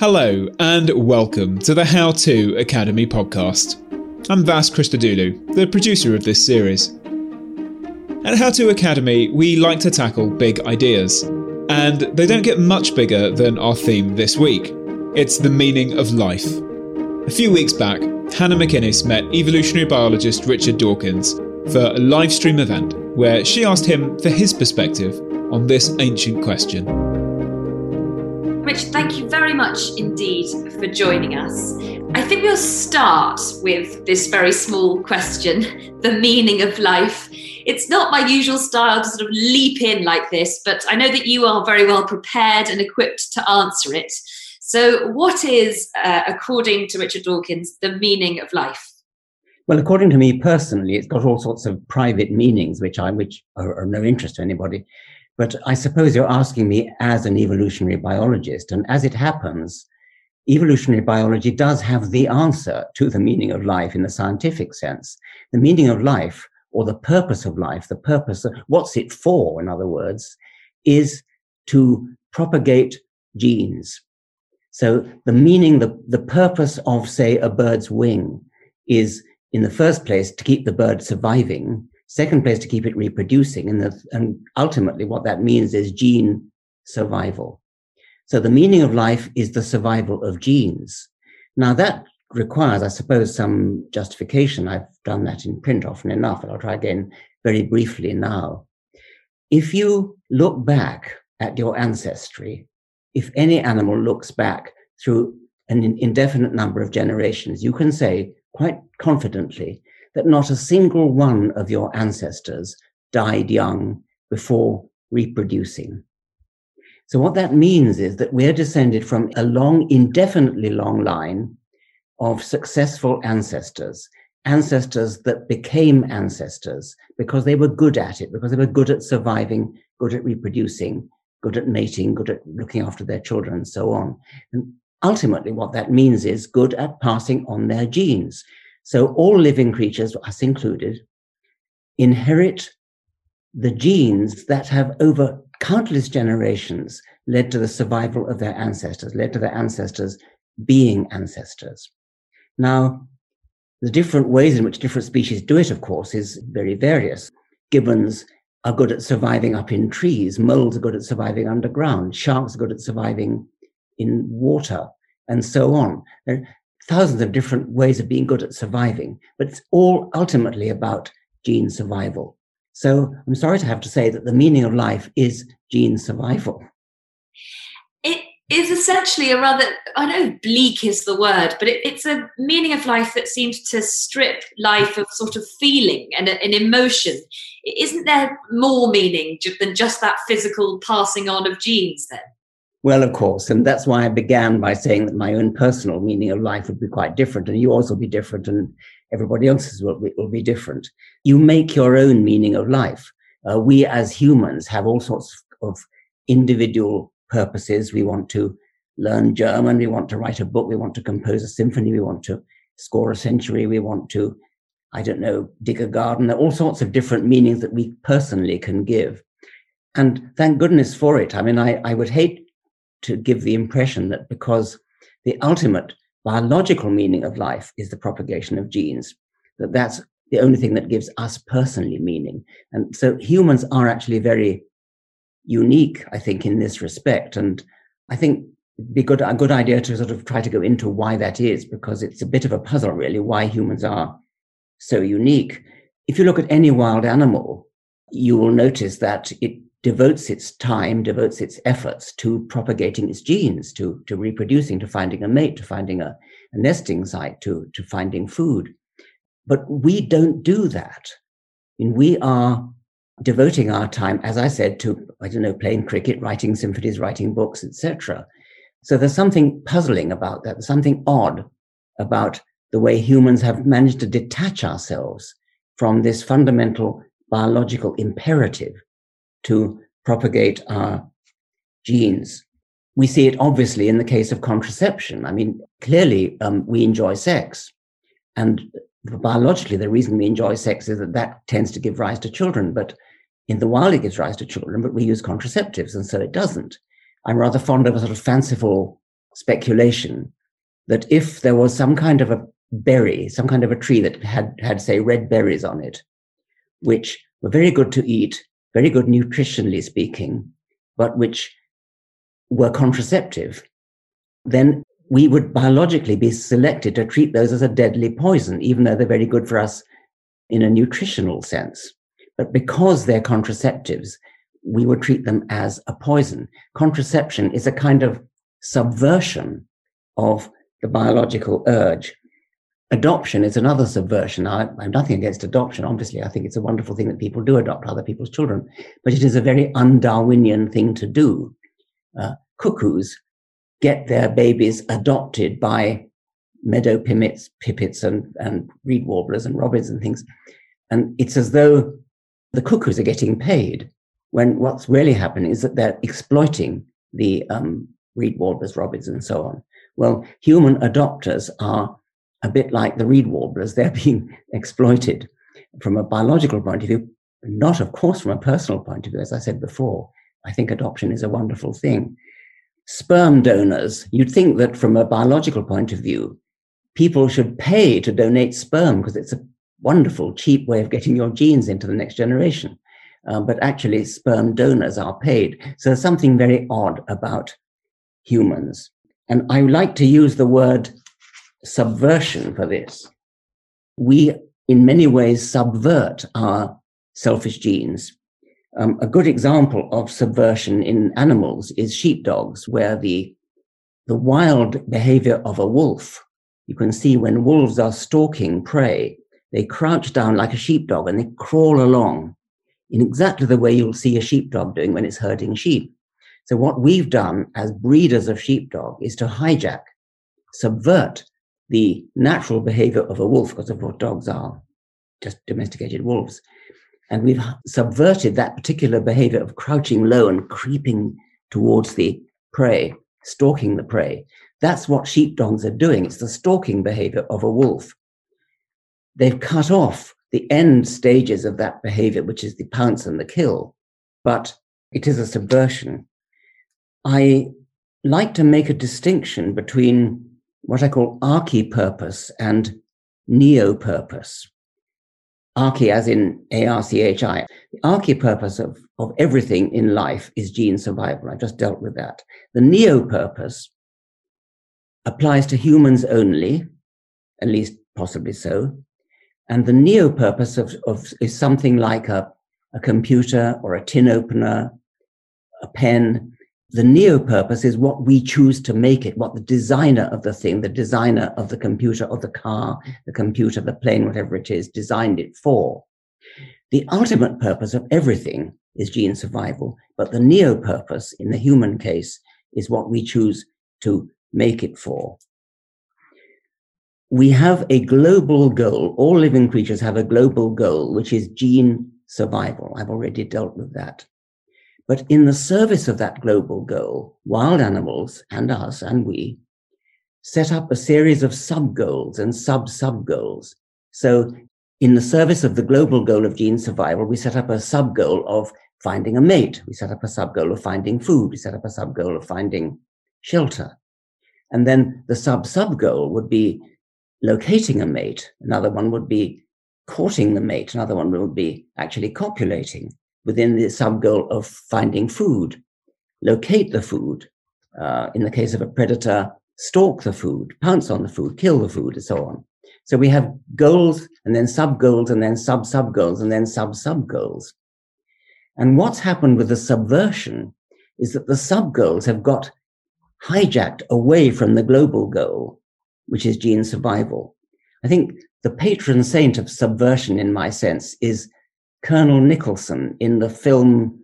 Hello, and welcome to the How To Academy podcast. I'm Vas Christodoulou, the producer of this series. At How To Academy, we like to tackle big ideas, and they don't get much bigger than our theme this week. It's the meaning of life. A few weeks back, Hannah McInnes met evolutionary biologist Richard Dawkins for a live stream event where she asked him for his perspective on this ancient question. Rich, thank you very much indeed for joining us. I think we'll start with this very small question the meaning of life. It's not my usual style to sort of leap in like this, but I know that you are very well prepared and equipped to answer it. So, what is, uh, according to Richard Dawkins, the meaning of life? Well, according to me personally, it's got all sorts of private meanings, which I which are, are no interest to anybody. But I suppose you're asking me as an evolutionary biologist. And as it happens, evolutionary biology does have the answer to the meaning of life in the scientific sense. The meaning of life, or the purpose of life, the purpose of what's it for, in other words, is to propagate genes. So the meaning, the, the purpose of, say, a bird's wing is in the first place to keep the bird surviving Second place to keep it reproducing. And, the, and ultimately what that means is gene survival. So the meaning of life is the survival of genes. Now that requires, I suppose, some justification. I've done that in print often enough, and I'll try again very briefly now. If you look back at your ancestry, if any animal looks back through an indefinite number of generations, you can say quite confidently that not a single one of your ancestors died young before reproducing. So what that means is that we're descended from a long, indefinitely long line of successful ancestors, ancestors that became ancestors because they were good at it, because they were good at surviving, good at reproducing, good at mating, good at looking after their children and so on. And ultimately what that means is good at passing on their genes. So all living creatures, us included, inherit the genes that have over countless generations led to the survival of their ancestors, led to their ancestors being ancestors. Now, the different ways in which different species do it, of course, is very various. Gibbons are good at surviving up in trees. Moles are good at surviving underground. Sharks are good at surviving in water and so on thousands of different ways of being good at surviving, but it's all ultimately about gene survival. So I'm sorry to have to say that the meaning of life is gene survival. It is essentially a rather, I know bleak is the word, but it, it's a meaning of life that seems to strip life of sort of feeling and an emotion. Isn't there more meaning than just that physical passing on of genes then? Well, of course. And that's why I began by saying that my own personal meaning of life would be quite different, and yours will be different, and everybody else's will be, will be different. You make your own meaning of life. Uh, we as humans have all sorts of individual purposes. We want to learn German. We want to write a book. We want to compose a symphony. We want to score a century. We want to, I don't know, dig a garden. There are all sorts of different meanings that we personally can give. And thank goodness for it. I mean, I, I would hate to give the impression that because the ultimate biological meaning of life is the propagation of genes, that that's the only thing that gives us personally meaning. And so humans are actually very unique, I think, in this respect. And I think it'd be good, a good idea to sort of try to go into why that is, because it's a bit of a puzzle, really, why humans are so unique. If you look at any wild animal, you will notice that it devotes its time, devotes its efforts to propagating its genes, to, to reproducing, to finding a mate, to finding a, a nesting site, to, to finding food. But we don't do that. Mean, we are devoting our time, as I said, to, I don't know, playing cricket, writing symphonies, writing books, etc. So there's something puzzling about that. Something odd about the way humans have managed to detach ourselves from this fundamental biological imperative to propagate our genes. We see it obviously in the case of contraception. I mean, clearly um, we enjoy sex. And biologically, the reason we enjoy sex is that that tends to give rise to children. But in the wild, it gives rise to children, but we use contraceptives, and so it doesn't. I'm rather fond of a sort of fanciful speculation that if there was some kind of a berry, some kind of a tree that had, had say, red berries on it, which were very good to eat, very good nutritionally speaking, but which were contraceptive, then we would biologically be selected to treat those as a deadly poison, even though they're very good for us in a nutritional sense. But because they're contraceptives, we would treat them as a poison. Contraception is a kind of subversion of the biological urge. Adoption is another subversion. I, I have nothing against adoption. Obviously, I think it's a wonderful thing that people do adopt other people's children, but it is a very un-Darwinian thing to do. Uh, cuckoos get their babies adopted by meadow pipits, pipits and, and reed warblers and robins and things. And it's as though the cuckoos are getting paid when what's really happening is that they're exploiting the um, reed warblers, robins, and so on. Well, human adopters are a bit like the reed warblers. They're being exploited from a biological point of view, not, of course, from a personal point of view. As I said before, I think adoption is a wonderful thing sperm donors, you'd think that from a biological point of view, people should pay to donate sperm because it's a wonderful, cheap way of getting your genes into the next generation. Um, but actually, sperm donors are paid. So there's something very odd about humans. And I like to use the word subversion for this. We, in many ways, subvert our selfish genes um, a good example of subversion in animals is sheepdogs, where the, the wild behavior of a wolf, you can see when wolves are stalking prey, they crouch down like a sheepdog and they crawl along in exactly the way you'll see a sheepdog doing when it's herding sheep. So what we've done as breeders of sheepdog is to hijack, subvert the natural behavior of a wolf, because of what dogs are, just domesticated wolves, and we've subverted that particular behavior of crouching low and creeping towards the prey, stalking the prey. That's what sheepdogs are doing. It's the stalking behavior of a wolf. They've cut off the end stages of that behavior, which is the pounce and the kill, but it is a subversion. I like to make a distinction between what I call archi-purpose and neo-purpose archi as in A-R-C-H-I. The archi purpose of, of everything in life is gene survival. I just dealt with that. The neo purpose applies to humans only, at least possibly so. And the neo purpose of, of is something like a, a computer or a tin opener, a pen, the neo purpose is what we choose to make it, what the designer of the thing, the designer of the computer or the car, the computer, the plane, whatever it is, designed it for. The ultimate purpose of everything is gene survival, but the neo purpose in the human case is what we choose to make it for. We have a global goal. All living creatures have a global goal, which is gene survival. I've already dealt with that. But in the service of that global goal, wild animals and us and we set up a series of sub goals and sub sub goals. So in the service of the global goal of gene survival, we set up a sub goal of finding a mate. We set up a sub goal of finding food. We set up a sub goal of finding shelter. And then the sub sub goal would be locating a mate. Another one would be courting the mate. Another one would be actually copulating within the sub goal of finding food, locate the food. Uh, in the case of a predator, stalk the food, pounce on the food, kill the food, and so on. So we have goals and then sub goals and then sub sub goals and then sub sub goals. And what's happened with the subversion is that the sub goals have got hijacked away from the global goal, which is gene survival. I think the patron saint of subversion, in my sense, is Colonel Nicholson in the film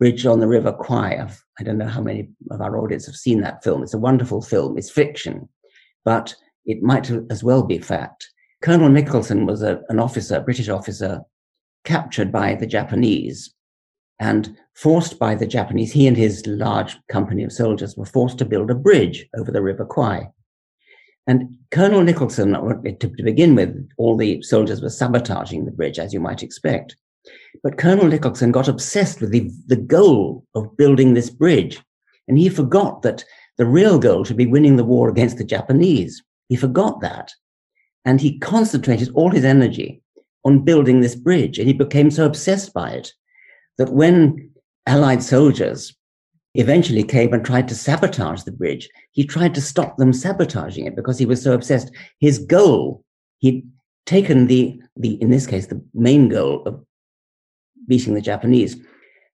Bridge on the River Kwai. I don't know how many of our audience have seen that film. It's a wonderful film. It's fiction, but it might as well be fact. Colonel Nicholson was a, an officer, a British officer, captured by the Japanese and forced by the Japanese. He and his large company of soldiers were forced to build a bridge over the River Kwai. And Colonel Nicholson, to, to begin with, all the soldiers were sabotaging the bridge, as you might expect. But Colonel Nicholson got obsessed with the, the goal of building this bridge. And he forgot that the real goal should be winning the war against the Japanese. He forgot that. And he concentrated all his energy on building this bridge. And he became so obsessed by it that when Allied soldiers eventually came and tried to sabotage the bridge, he tried to stop them sabotaging it because he was so obsessed. His goal, he'd taken the, the in this case, the main goal of beating the Japanese,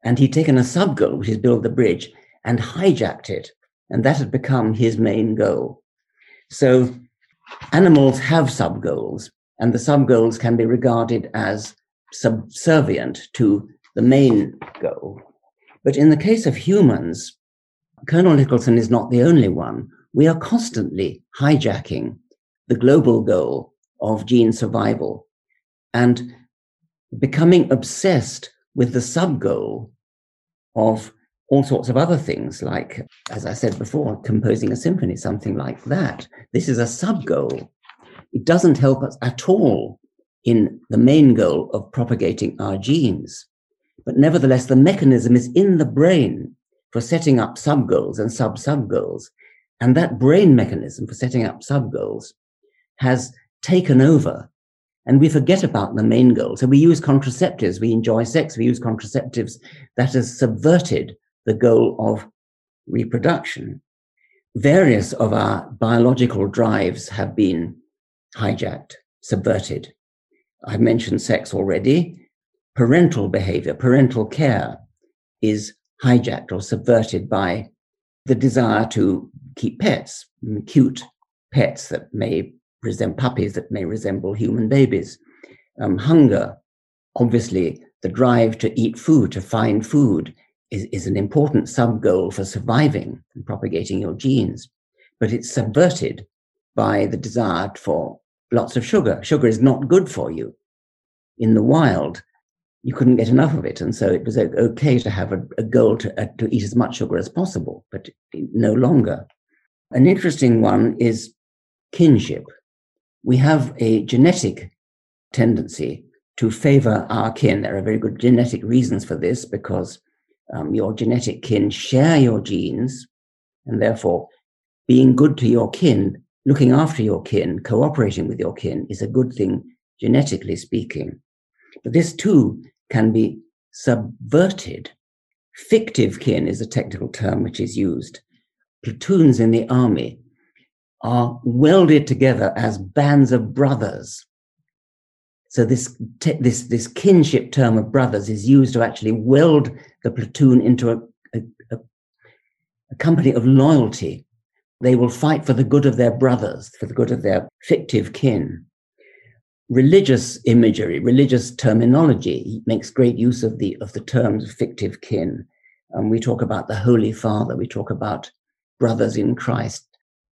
and he'd taken a sub goal, which is build the bridge, and hijacked it. And that had become his main goal. So animals have sub goals, and the sub goals can be regarded as subservient to the main goal. But in the case of humans, Colonel Nicholson is not the only one. We are constantly hijacking the global goal of gene survival and becoming obsessed with the sub goal of all sorts of other things, like, as I said before, composing a symphony, something like that. This is a sub goal. It doesn't help us at all in the main goal of propagating our genes. But nevertheless, the mechanism is in the brain for setting up sub goals and sub sub goals. And that brain mechanism for setting up sub goals has taken over. And we forget about the main goal. So we use contraceptives. We enjoy sex. We use contraceptives that has subverted the goal of reproduction. Various of our biological drives have been hijacked, subverted. I've mentioned sex already. Parental behavior, parental care is hijacked or subverted by the desire to keep pets, cute pets that may resemble puppies that may resemble human babies. Um, hunger, obviously, the drive to eat food, to find food, is, is an important sub goal for surviving and propagating your genes, but it's subverted by the desire for lots of sugar. Sugar is not good for you. In the wild, you couldn't get enough of it. And so it was okay to have a, a goal to, uh, to eat as much sugar as possible, but no longer. An interesting one is kinship. We have a genetic tendency to favor our kin. There are very good genetic reasons for this because um, your genetic kin share your genes, and therefore being good to your kin, looking after your kin, cooperating with your kin is a good thing, genetically speaking. But this too can be subverted. Fictive kin is a technical term which is used. Platoons in the army are welded together as bands of brothers so this this this kinship term of brothers is used to actually weld the platoon into a, a, a company of loyalty. They will fight for the good of their brothers, for the good of their fictive kin. Religious imagery, religious terminology makes great use of the of the terms fictive kin. Um, we talk about the Holy Father. We talk about brothers in Christ.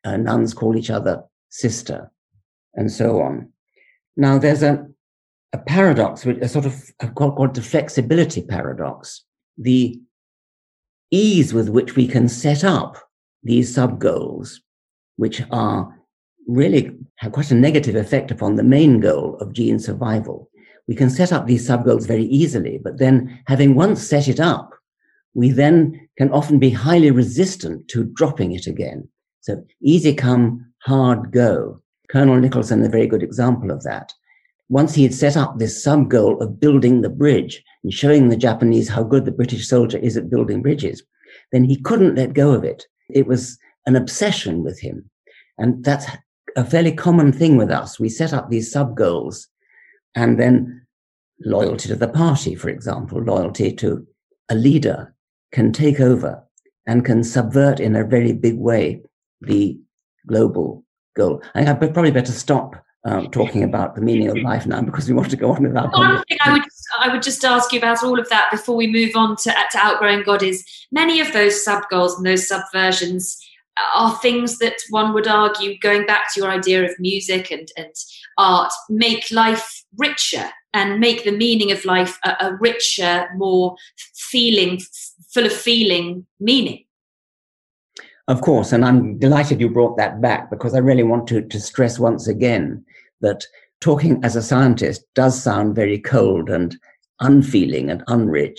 Uh, nuns call each other sister, and so on. Now, there's a a paradox, a sort of called, called the flexibility paradox. The ease with which we can set up these sub goals, which are really have quite a negative effect upon the main goal of gene survival. We can set up these sub goals very easily, but then having once set it up, we then can often be highly resistant to dropping it again. So easy come, hard go. Colonel Nicholson, a very good example of that once he had set up this sub goal of building the bridge and showing the Japanese how good the British soldier is at building bridges, then he couldn't let go of it. It was an obsession with him. And that's a fairly common thing with us. We set up these sub goals and then loyalty to the party, for example, loyalty to a leader can take over and can subvert in a very big way the global goal. I think I'd probably better stop um, talking about the meaning of life now because we want to go on with our One thing I would just I would just ask you about all of that before we move on to, to outgrowing God. Is many of those sub goals and those subversions are things that one would argue, going back to your idea of music and, and art, make life richer and make the meaning of life a, a richer, more feeling, full of feeling meaning. Of course, and I'm delighted you brought that back because I really want to, to stress once again that talking as a scientist does sound very cold and unfeeling and unrich.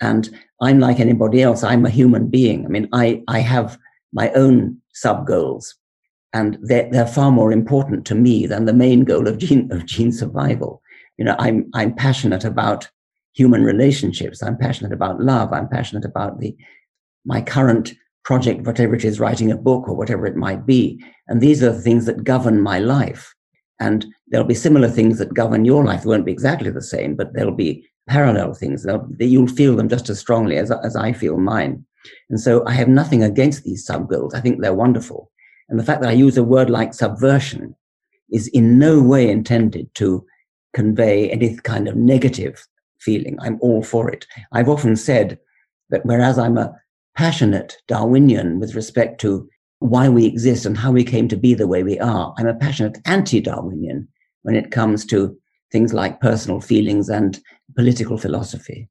And I'm like anybody else. I'm a human being. I mean, I, I have my own sub goals and they're, they're far more important to me than the main goal of gene, of gene survival. You know, I'm, I'm passionate about human relationships. I'm passionate about love. I'm passionate about the, my current project, whatever it is, writing a book or whatever it might be. And these are the things that govern my life. And there'll be similar things that govern your life. They won't be exactly the same, but there'll be parallel things. They'll, you'll feel them just as strongly as, as I feel mine. And so I have nothing against these sub goals. I think they're wonderful. And the fact that I use a word like subversion is in no way intended to convey any kind of negative feeling. I'm all for it. I've often said that whereas I'm a passionate Darwinian with respect to why we exist and how we came to be the way we are, I'm a passionate anti Darwinian when it comes to things like personal feelings and political philosophy.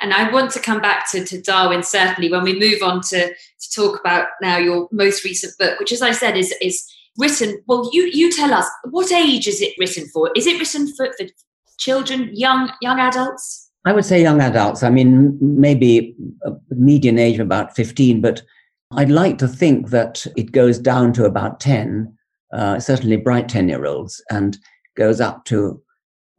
And I want to come back to, to Darwin certainly when we move on to, to talk about now your most recent book, which, as I said, is is written. Well, you you tell us what age is it written for? Is it written for, for children, young young adults? I would say young adults. I mean, maybe median age of about fifteen, but I'd like to think that it goes down to about ten. Uh, certainly, bright ten-year-olds, and goes up to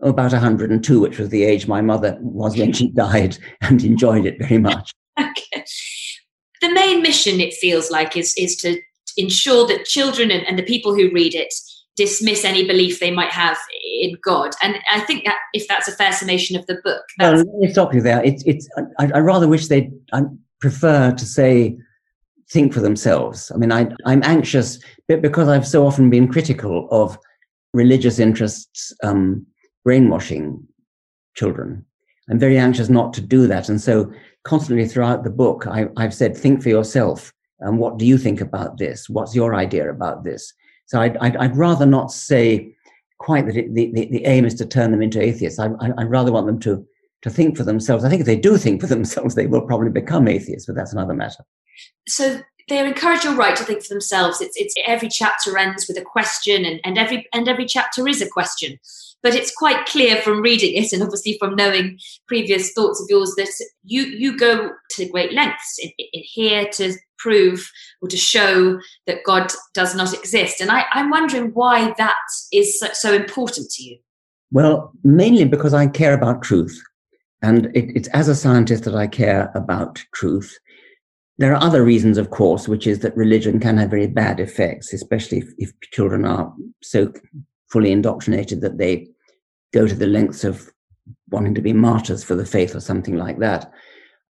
about 102, which was the age my mother was when she died, and enjoyed it very much. okay. The main mission, it feels like, is, is to ensure that children and, and the people who read it dismiss any belief they might have in God. And I think that if that's a fair summation of the book. Well, let me stop you there. It's, it's, I, I rather wish they I prefer to say, think for themselves. I mean, I, I'm anxious but because I've so often been critical of religious interests um, brainwashing children. I'm very anxious not to do that. And so constantly throughout the book, I, have said, think for yourself. And what do you think about this? What's your idea about this? So I'd, I'd, I'd rather not say quite that it, the, the, the, aim is to turn them into atheists. I, I, I'd rather want them to, to think for themselves. I think if they do think for themselves, they will probably become atheists, but that's another matter. So they're encouraged your right to think for themselves. It's, it's every chapter ends with a question, and, and every and every chapter is a question. But it's quite clear from reading it and obviously from knowing previous thoughts of yours that you, you go to great lengths in, in here to prove or to show that God does not exist. And I, I'm wondering why that is so, so important to you. Well, mainly because I care about truth. And it, it's as a scientist that I care about truth. There are other reasons, of course, which is that religion can have very bad effects, especially if, if children are so fully indoctrinated that they go to the lengths of wanting to be martyrs for the faith or something like that.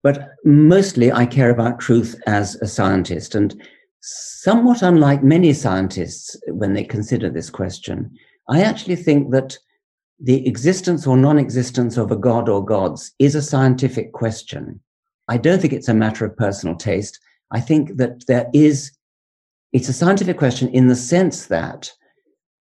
But mostly I care about truth as a scientist. And somewhat unlike many scientists when they consider this question, I actually think that the existence or non existence of a god or gods is a scientific question. I don't think it's a matter of personal taste. I think that there is, it's a scientific question in the sense that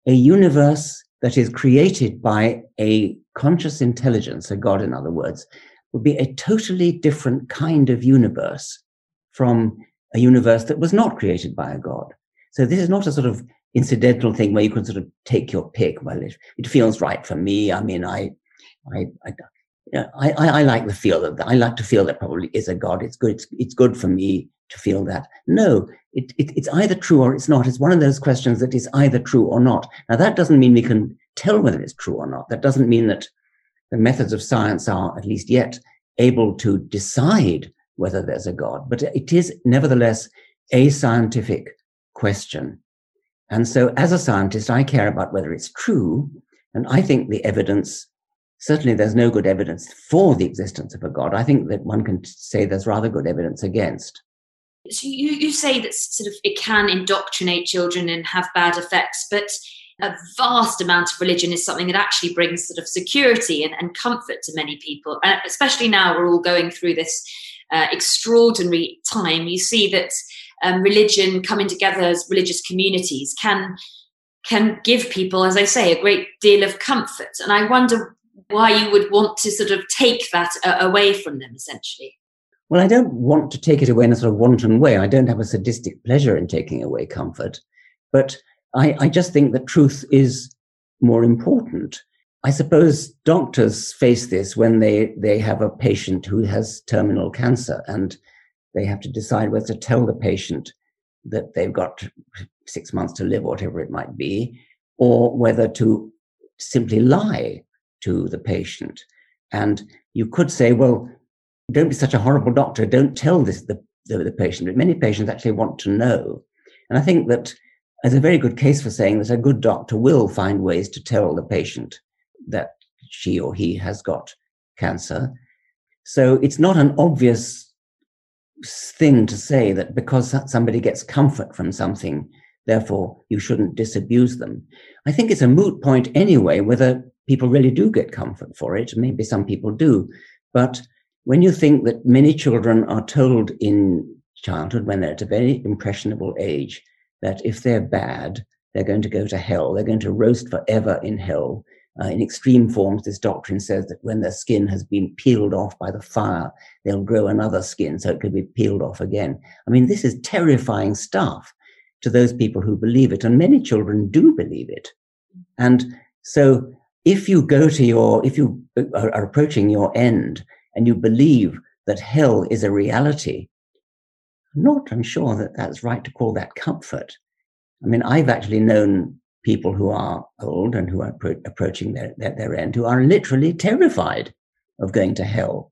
a universe that is created by a conscious intelligence, a God, in other words, would be a totally different kind of universe from a universe that was not created by a God. So this is not a sort of incidental thing where you can sort of take your pick. Well, it, it feels right for me. I mean, I, I, I, I, I, like the feel of that I like to feel that probably is a God. It's good. It's, it's good for me to feel that. No, it, it, it's either true or it's not. It's one of those questions that is either true or not. Now, that doesn't mean we can tell whether it's true or not. That doesn't mean that the methods of science are, at least yet, able to decide whether there's a God. But it is nevertheless a scientific question. And so, as a scientist, I care about whether it's true. And I think the evidence certainly there's no good evidence for the existence of a God. I think that one can say there's rather good evidence against. So you, you say that sort of it can indoctrinate children and have bad effects, but a vast amount of religion is something that actually brings sort of security and, and comfort to many people. And especially now we're all going through this uh, extraordinary time, you see that um, religion coming together as religious communities can can give people, as I say, a great deal of comfort. And I wonder why you would want to sort of take that uh, away from them, essentially. Well, I don't want to take it away in a sort of wanton way. I don't have a sadistic pleasure in taking away comfort. But I, I just think that truth is more important. I suppose doctors face this when they, they have a patient who has terminal cancer and they have to decide whether to tell the patient that they've got six months to live, whatever it might be, or whether to simply lie to the patient. And you could say, well, don't be such a horrible doctor. Don't tell this the, the, the patient. But many patients actually want to know. And I think that there's a very good case for saying that a good doctor will find ways to tell the patient that she or he has got cancer. So it's not an obvious thing to say that because somebody gets comfort from something, therefore you shouldn't disabuse them. I think it's a moot point anyway whether people really do get comfort for it. Maybe some people do. But when you think that many children are told in childhood, when they're at a very impressionable age, that if they're bad, they're going to go to hell, they're going to roast forever in hell. Uh, in extreme forms, this doctrine says that when their skin has been peeled off by the fire, they'll grow another skin so it could be peeled off again. I mean, this is terrifying stuff to those people who believe it, and many children do believe it. And so if you go to your, if you are approaching your end and you believe that hell is a reality, I'm not I'm sure that that's right to call that comfort. I mean, I've actually known people who are old and who are pro- approaching their, their, their end who are literally terrified of going to hell.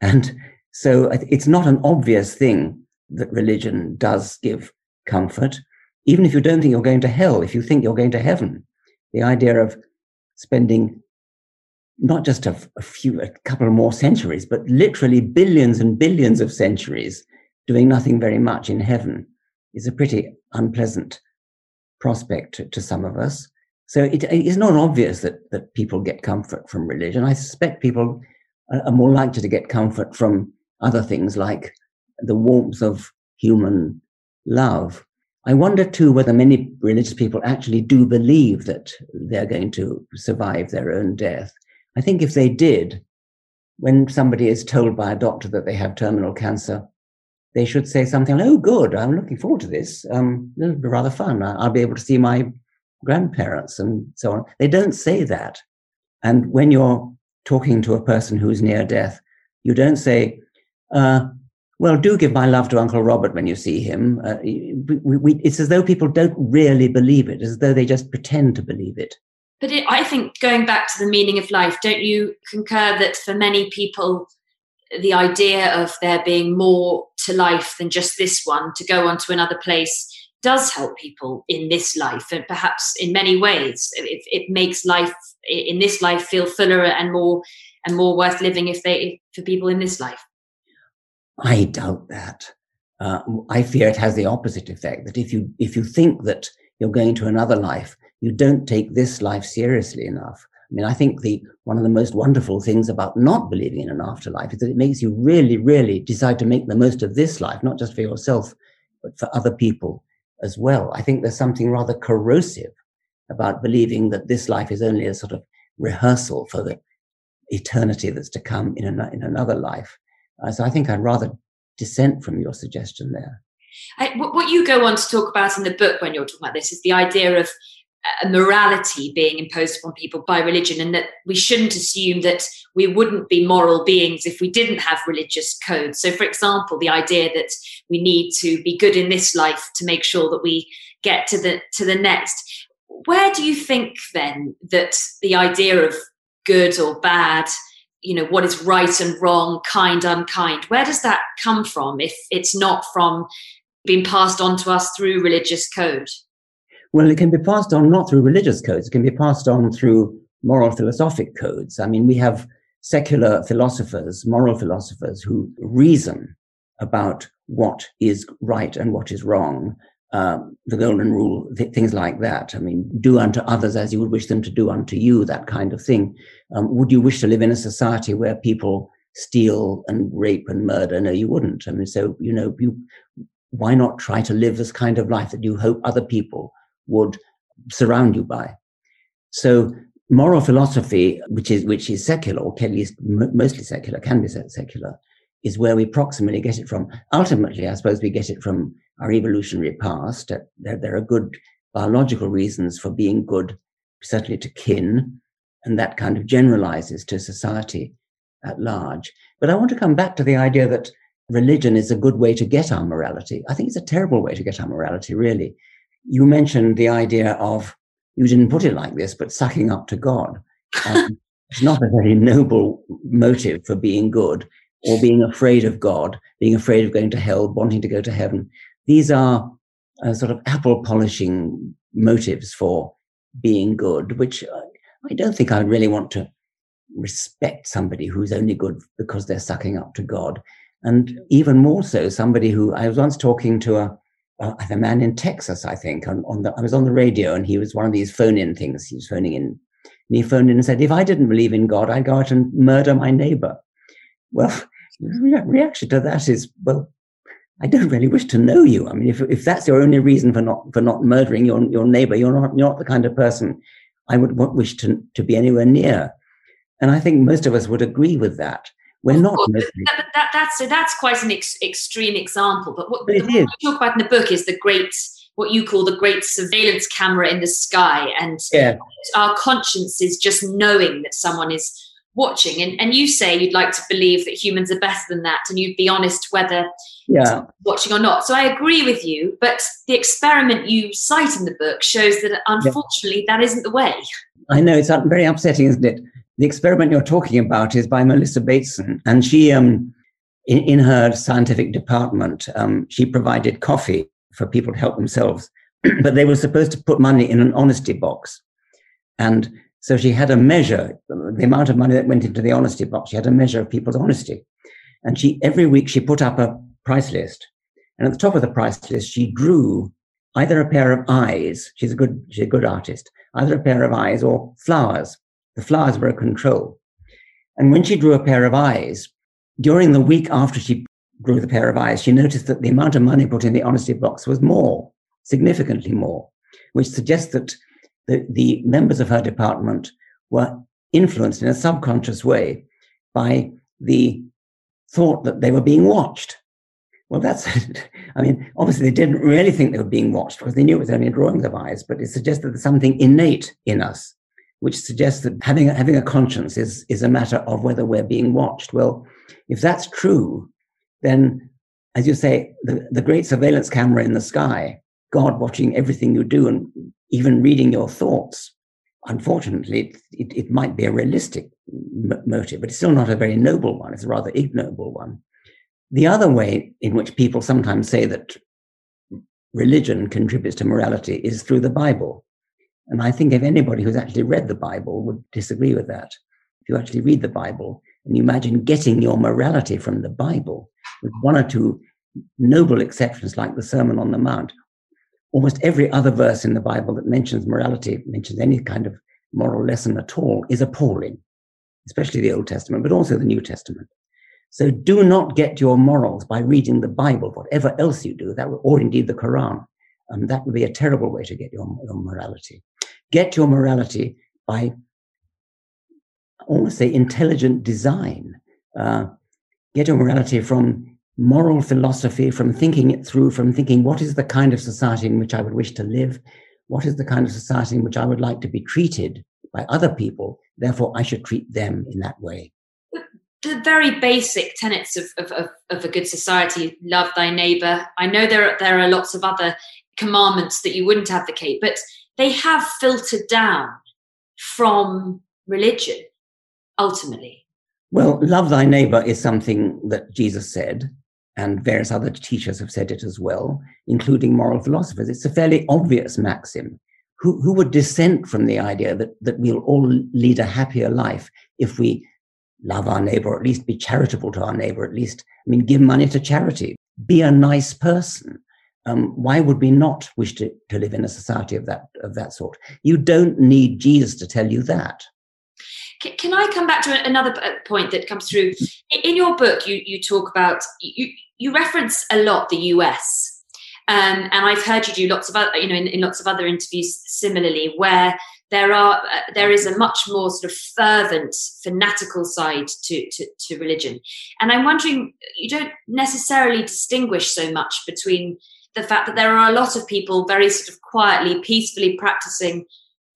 And so it's not an obvious thing that religion does give comfort, even if you don't think you're going to hell, if you think you're going to heaven. The idea of spending not just a, a, few, a couple more centuries, but literally billions and billions of centuries doing nothing very much in heaven is a pretty unpleasant prospect to, to some of us. So it is not obvious that, that people get comfort from religion. I suspect people are more likely to get comfort from other things like the warmth of human love I wonder too whether many religious people actually do believe that they're going to survive their own death. I think if they did, when somebody is told by a doctor that they have terminal cancer, they should say something like, "Oh, good! I'm looking forward to this. Um, it'll be rather fun. I'll be able to see my grandparents and so on." They don't say that. And when you're talking to a person who's near death, you don't say, uh, well, do give my love to Uncle Robert when you see him. Uh, we, we, it's as though people don't really believe it, as though they just pretend to believe it. But it, I think going back to the meaning of life, don't you concur that for many people, the idea of there being more to life than just this one, to go on to another place, does help people in this life, and perhaps in many ways, it, it makes life in this life feel fuller and more and more worth living if they for people in this life. I doubt that. Uh, I fear it has the opposite effect. That if you if you think that you're going to another life, you don't take this life seriously enough. I mean, I think the one of the most wonderful things about not believing in an afterlife is that it makes you really, really decide to make the most of this life, not just for yourself, but for other people as well. I think there's something rather corrosive about believing that this life is only a sort of rehearsal for the eternity that's to come in, an, in another life. Uh, so I think I'd rather dissent from your suggestion there. I, what you go on to talk about in the book when you're talking about this is the idea of a morality being imposed upon people by religion, and that we shouldn't assume that we wouldn't be moral beings if we didn't have religious codes. So, for example, the idea that we need to be good in this life to make sure that we get to the to the next. Where do you think then that the idea of good or bad you know what is right and wrong kind unkind where does that come from if it's not from being passed on to us through religious code well it can be passed on not through religious codes it can be passed on through moral philosophic codes i mean we have secular philosophers moral philosophers who reason about what is right and what is wrong um, the golden rule, th- things like that. I mean, do unto others as you would wish them to do unto you, that kind of thing. Um, would you wish to live in a society where people steal and rape and murder? No, you wouldn't. I mean, so, you know, you, why not try to live this kind of life that you hope other people would surround you by? So moral philosophy, which is, which is secular, or at least mostly secular, can be secular, is where we proximally get it from. Ultimately, I suppose we get it from our evolutionary past. There, there are good biological reasons for being good, certainly to kin, and that kind of generalizes to society at large. But I want to come back to the idea that religion is a good way to get our morality. I think it's a terrible way to get our morality, really. You mentioned the idea of, you didn't put it like this, but sucking up to God. Um, it's not a very noble motive for being good or being afraid of God, being afraid of going to hell, wanting to go to heaven. These are uh, sort of apple polishing motives for being good, which I don't think I really want to respect somebody who's only good because they're sucking up to God. And even more so, somebody who I was once talking to a, Uh, a, man in Texas, I think, on, on the, I was on the radio and he was one of these phone in things. He was phoning in and he phoned in and said, if I didn't believe in God, I'd go out and murder my neighbor. Well, reaction to that is, well, I don't really wish to know you. I mean, if, if that's your only reason for not for not murdering your your neighbor, you're not you're not the kind of person I would wish to to be anywhere near. And I think most of us would agree with that. We're not. That, that, that's that's quite an ex- extreme example. But what, but what you talk about in the book is the great what you call the great surveillance camera in the sky, and yeah. our conscience is just knowing that someone is watching. And, and you say you'd like to believe that humans are better than that, and you'd be honest whether yeah. watching or not. So I agree with you, but the experiment you cite in the book shows that unfortunately yeah. that isn't the way. I know it's very upsetting, isn't it? The experiment you're talking about is by Melissa Bateson, and she, um, in, in her scientific department, um, she provided coffee for people to help themselves, but they were supposed to put money in an honesty box, and so she had a measure, the amount of money that went into the honesty box. She had a measure of people's honesty. And she, every week she put up a price list. And at the top of the price list, she drew either a pair of eyes. She's a good, she's a good artist, either a pair of eyes or flowers. The flowers were a control. And when she drew a pair of eyes, during the week after she drew the pair of eyes, she noticed that the amount of money put in the honesty box was more, significantly more, which suggests that the, the members of her department were influenced in a subconscious way by the thought that they were being watched. Well, that's, I mean, obviously they didn't really think they were being watched because they knew it was only drawings of eyes, but it suggested there's something innate in us, which suggests that having a, having a conscience is, is a matter of whether we're being watched. Well, if that's true, then, as you say, the, the great surveillance camera in the sky, God watching everything you do and even reading your thoughts, unfortunately, it, it, it might be a realistic m- motive, but it's still not a very noble one. It's a rather ignoble one. The other way in which people sometimes say that religion contributes to morality is through the Bible. And I think if anybody who's actually read the Bible would disagree with that. If you actually read the Bible and you imagine getting your morality from the Bible, with one or two noble exceptions like the Sermon on the Mount, almost every other verse in the Bible that mentions morality, mentions any kind of moral lesson at all, is appalling, especially the Old Testament, but also the New Testament. So do not get your morals by reading the Bible, whatever else you do, that or indeed the Quran. Um, that would be a terrible way to get your, your morality. Get your morality by almost say intelligent design. Uh, get your morality from moral philosophy, from thinking it through, from thinking what is the kind of society in which I would wish to live, what is the kind of society in which I would like to be treated by other people, therefore I should treat them in that way. The very basic tenets of, of, of, of a good society, love thy neighbor. I know there are, there are lots of other commandments that you wouldn't advocate, but they have filtered down from religion ultimately. Well, love thy neighbor is something that Jesus said and various other teachers have said it as well, including moral philosophers. It's a fairly obvious maxim. Who, who would dissent from the idea that, that we'll all lead a happier life if we love our neighbor, or at least be charitable to our neighbor, at least, I mean, give money to charity, be a nice person. Um, why would we not wish to, to live in a society of that of that sort? You don't need Jesus to tell you that. Can I come back to another point that comes through in your book? You you talk about you you reference a lot the US, um, and I've heard you do lots of other you know in, in lots of other interviews similarly where there are uh, there is a much more sort of fervent fanatical side to, to, to religion and i'm wondering you don't necessarily distinguish so much between the fact that there are a lot of people very sort of quietly peacefully practicing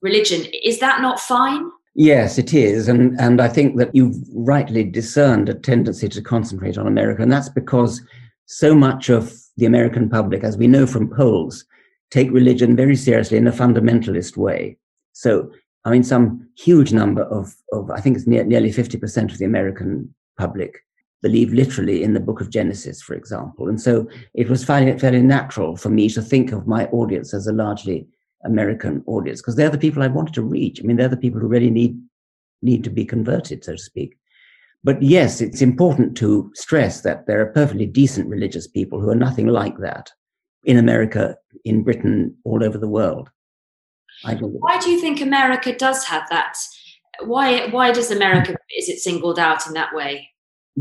religion is that not fine Yes, it is. And, and I think that you've rightly discerned a tendency to concentrate on America. And that's because so much of the American public, as we know from polls, take religion very seriously in a fundamentalist way. So, I mean, some huge number of, of I think it's near, nearly 50% of the American public believe literally in the book of Genesis, for example. And so it was fairly, fairly natural for me to think of my audience as a largely American audience because they're the people I wanted to reach. I mean, they're the people who really need, need to be converted, so to speak. But yes, it's important to stress that there are perfectly decent religious people who are nothing like that in America, in Britain, all over the world. Why do you think America does have that? Why why does America is it singled out in that way?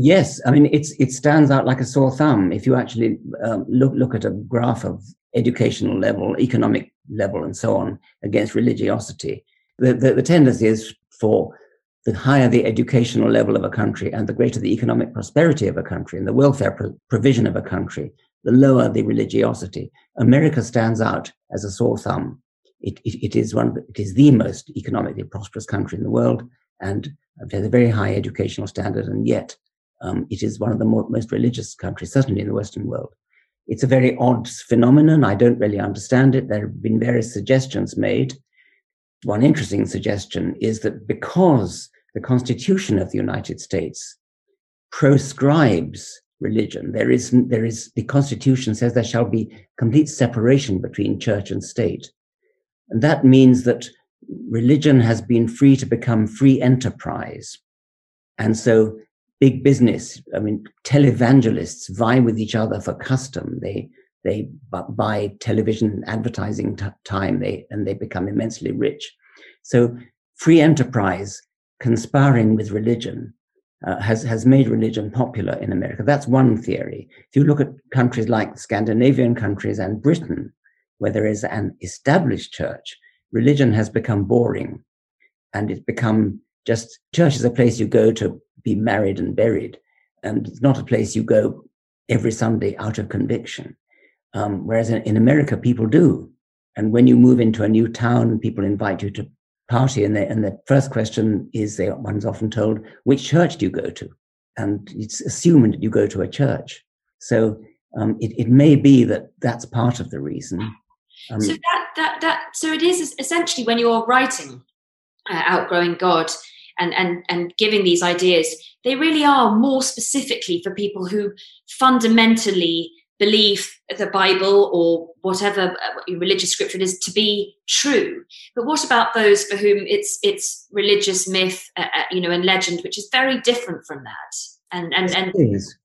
Yes, I mean it's it stands out like a sore thumb if you actually um, look look at a graph of educational level, economic level, and so on against religiosity. The, the, the tendency is for the higher the educational level of a country and the greater the economic prosperity of a country and the welfare pro- provision of a country, the lower the religiosity. America stands out as a sore thumb it, it, it is one, it is the most economically prosperous country in the world, and has a very high educational standard, and yet um, it is one of the more, most religious countries, certainly in the Western world. It's a very odd phenomenon. I don't really understand it. There have been various suggestions made. One interesting suggestion is that because the Constitution of the United States proscribes religion, there is, there is, the Constitution says there shall be complete separation between church and state. And that means that religion has been free to become free enterprise. And so big business, I mean, televangelists vie with each other for custom. They, they buy television advertising t- time they, and they become immensely rich. So free enterprise conspiring with religion uh, has, has made religion popular in America. That's one theory. If you look at countries like Scandinavian countries and Britain, where there is an established church, religion has become boring and it's become just church is a place you go to be married and buried. And it's not a place you go every Sunday out of conviction. Um, whereas in, in America, people do. And when you move into a new town, people invite you to party. And, they, and the first question is they, one's often told, which church do you go to? And it's assumed that you go to a church. So um, it, it may be that that's part of the reason. Um, so that that that so it is essentially when you're writing uh, outgrowing God and and and giving these ideas, they really are more specifically for people who fundamentally believe the Bible or whatever uh, religious scripture is to be true. But what about those for whom it's it's religious myth, uh, uh you know, and legend, which is very different from that? And and and is.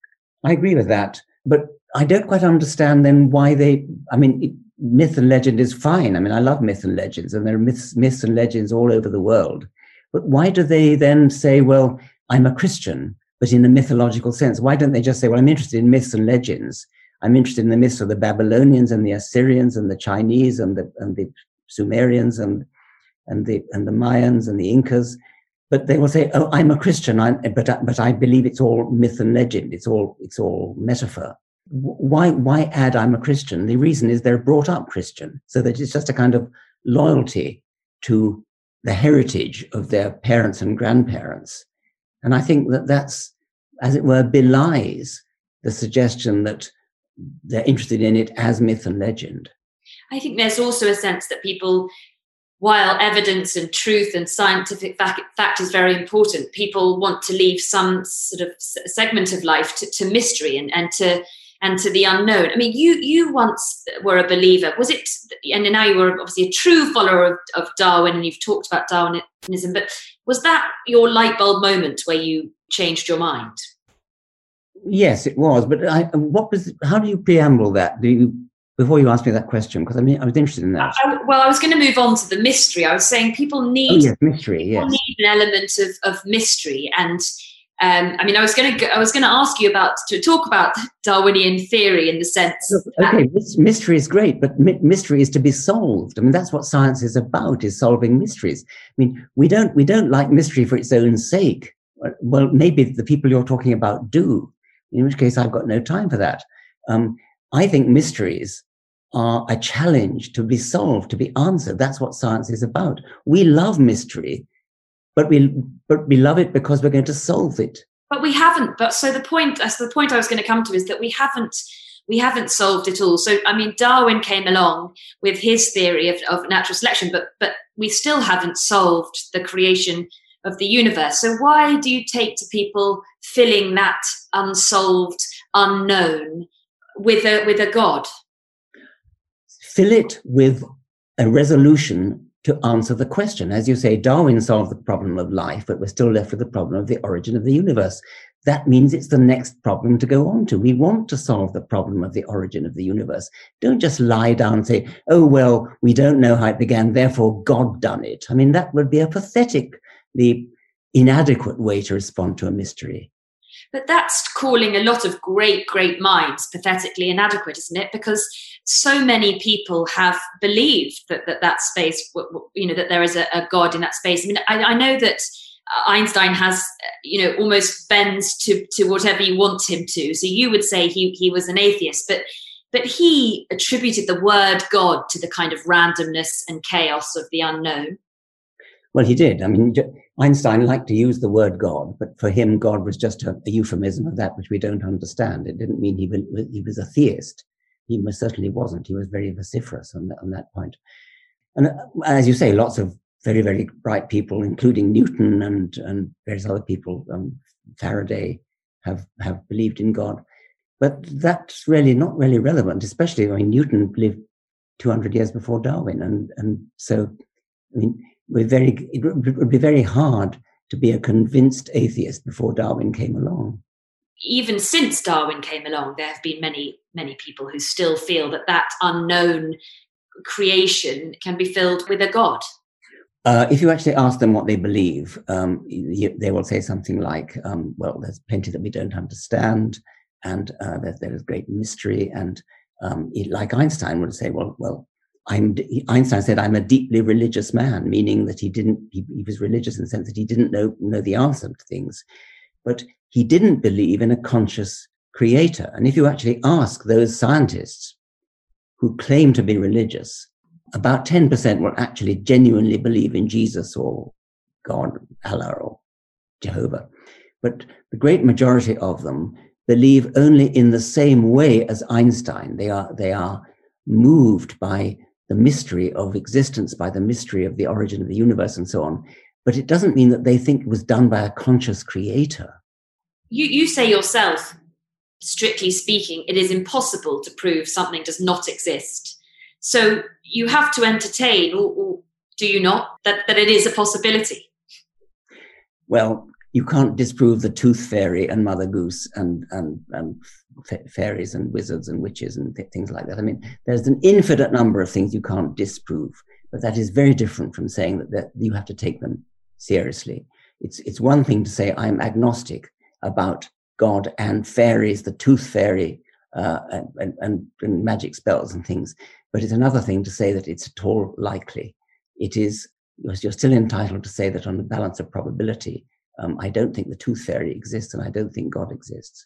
I agree with that, but I don't quite understand then why they. I mean, it, myth and legend is fine. I mean, I love myth and legends, and there are myths, myths and legends all over the world. But why do they then say, well, I'm a Christian, but in a mythological sense? Why don't they just say, well, I'm interested in myths and legends? I'm interested in the myths of the Babylonians and the Assyrians and the Chinese and the, and the Sumerians and, and, the, and the Mayans and the Incas. But they will say, oh, I'm a Christian, I'm, but, but I believe it's all myth and legend. It's all, it's all metaphor why why add I'm a Christian? The reason is they're brought up Christian, so that it's just a kind of loyalty to the heritage of their parents and grandparents. And I think that that's, as it were, belies the suggestion that they're interested in it as myth and legend. I think there's also a sense that people, while evidence and truth and scientific fact, fact is very important, people want to leave some sort of segment of life to, to mystery and, and to and to the unknown. I mean, you you once were a believer. Was it? And now you were obviously a true follower of, of Darwin, and you've talked about Darwinism. But was that your light bulb moment where you changed your mind? Yes, it was. But I, what was? How do you preamble that? Do you before you ask me that question, because I mean, I was interested in that. I, well, I was going to move on to the mystery. I was saying people need, oh, yes, mystery, yes. need an element of, of mystery. And um, I mean, I was going to I was going to ask you about to talk about Darwinian theory in the sense. Okay, mystery is great, but mystery is to be solved. I mean, that's what science is about: is solving mysteries. I mean, we don't we don't like mystery for its own sake. Well, maybe the people you're talking about do. In which case, I've got no time for that. Um, I think mysteries are a challenge to be solved, to be answered. That's what science is about. We love mystery, but we but we love it because we're going to solve it. But we haven't. But so the point, as the point I was going to come to is that we haven't we haven't solved it all. So I mean, Darwin came along with his theory of, of natural selection, but but we still haven't solved the creation of the universe. So why do you take to people filling that unsolved, unknown with a with a god fill it with a resolution to answer the question. As you say darwin solved the problem of life but we're still left with the problem of the origin of the universe. That means it's the next problem to go on to. We want to solve the problem of the origin of the universe. Don't just lie down and say oh well we don't know how it began therefore god done it. I mean that would be a pathetically inadequate way to respond to a mystery. But that's calling a lot of great, great minds pathetically inadequate, isn't it? Because so many people have believed that that, that space, you know, that there is a, a God in that space. I mean, I, I know that uh, Einstein has, uh, you know, almost bends to to whatever you want him to. So you would say he he was an atheist, but but he attributed the word God to the kind of randomness and chaos of the unknown. Well, he did. I mean, Einstein liked to use the word God, but for him, God was just a, a euphemism of that which we don't understand. It didn't mean he, he was a theist. He most certainly wasn't. He was very vociferous on that, on that point. And uh, as you say, lots of very, very bright people, including Newton and, and various other people, um, Faraday, have, have believed in God. But that's really not really relevant, especially, I mean, Newton lived 200 years before Darwin. And, and so, I mean, we're very, it would be very hard to be a convinced atheist before Darwin came along. Even since Darwin came along, there have been many, many people who still feel that that unknown creation can be filled with a God. Uh, if you actually ask them what they believe, um, they will say something like, um, well, there's plenty that we don't understand, and uh, there, there is great mystery. And um, like Einstein would say, well, well, I'm, Einstein said, I'm a deeply religious man, meaning that he didn't, he, he, was religious in the sense that he didn't know, know the answer to things, but he didn't believe in a conscious creator. And if you actually ask those scientists who claim to be religious, about 10% will actually genuinely believe in Jesus or God, Allah or Jehovah. But the great majority of them believe only in the same way as Einstein. They are, they are moved by the mystery of existence, by the mystery of the origin of the universe, and so on. But it doesn't mean that they think it was done by a conscious creator. You, you say yourself, strictly speaking, it is impossible to prove something does not exist. So you have to entertain, or, or do you not, that, that it is a possibility? Well, you can't disprove the tooth fairy and mother goose and and, and fairies and wizards and witches and th- things like that. I mean, there's an infinite number of things you can't disprove, but that is very different from saying that, that you have to take them seriously. It's it's one thing to say I'm agnostic about God and fairies, the tooth fairy, uh, and, and, and magic spells and things, but it's another thing to say that it's at all likely. It is you're still entitled to say that on the balance of probability um, I don't think the tooth fairy exists, and I don't think God exists.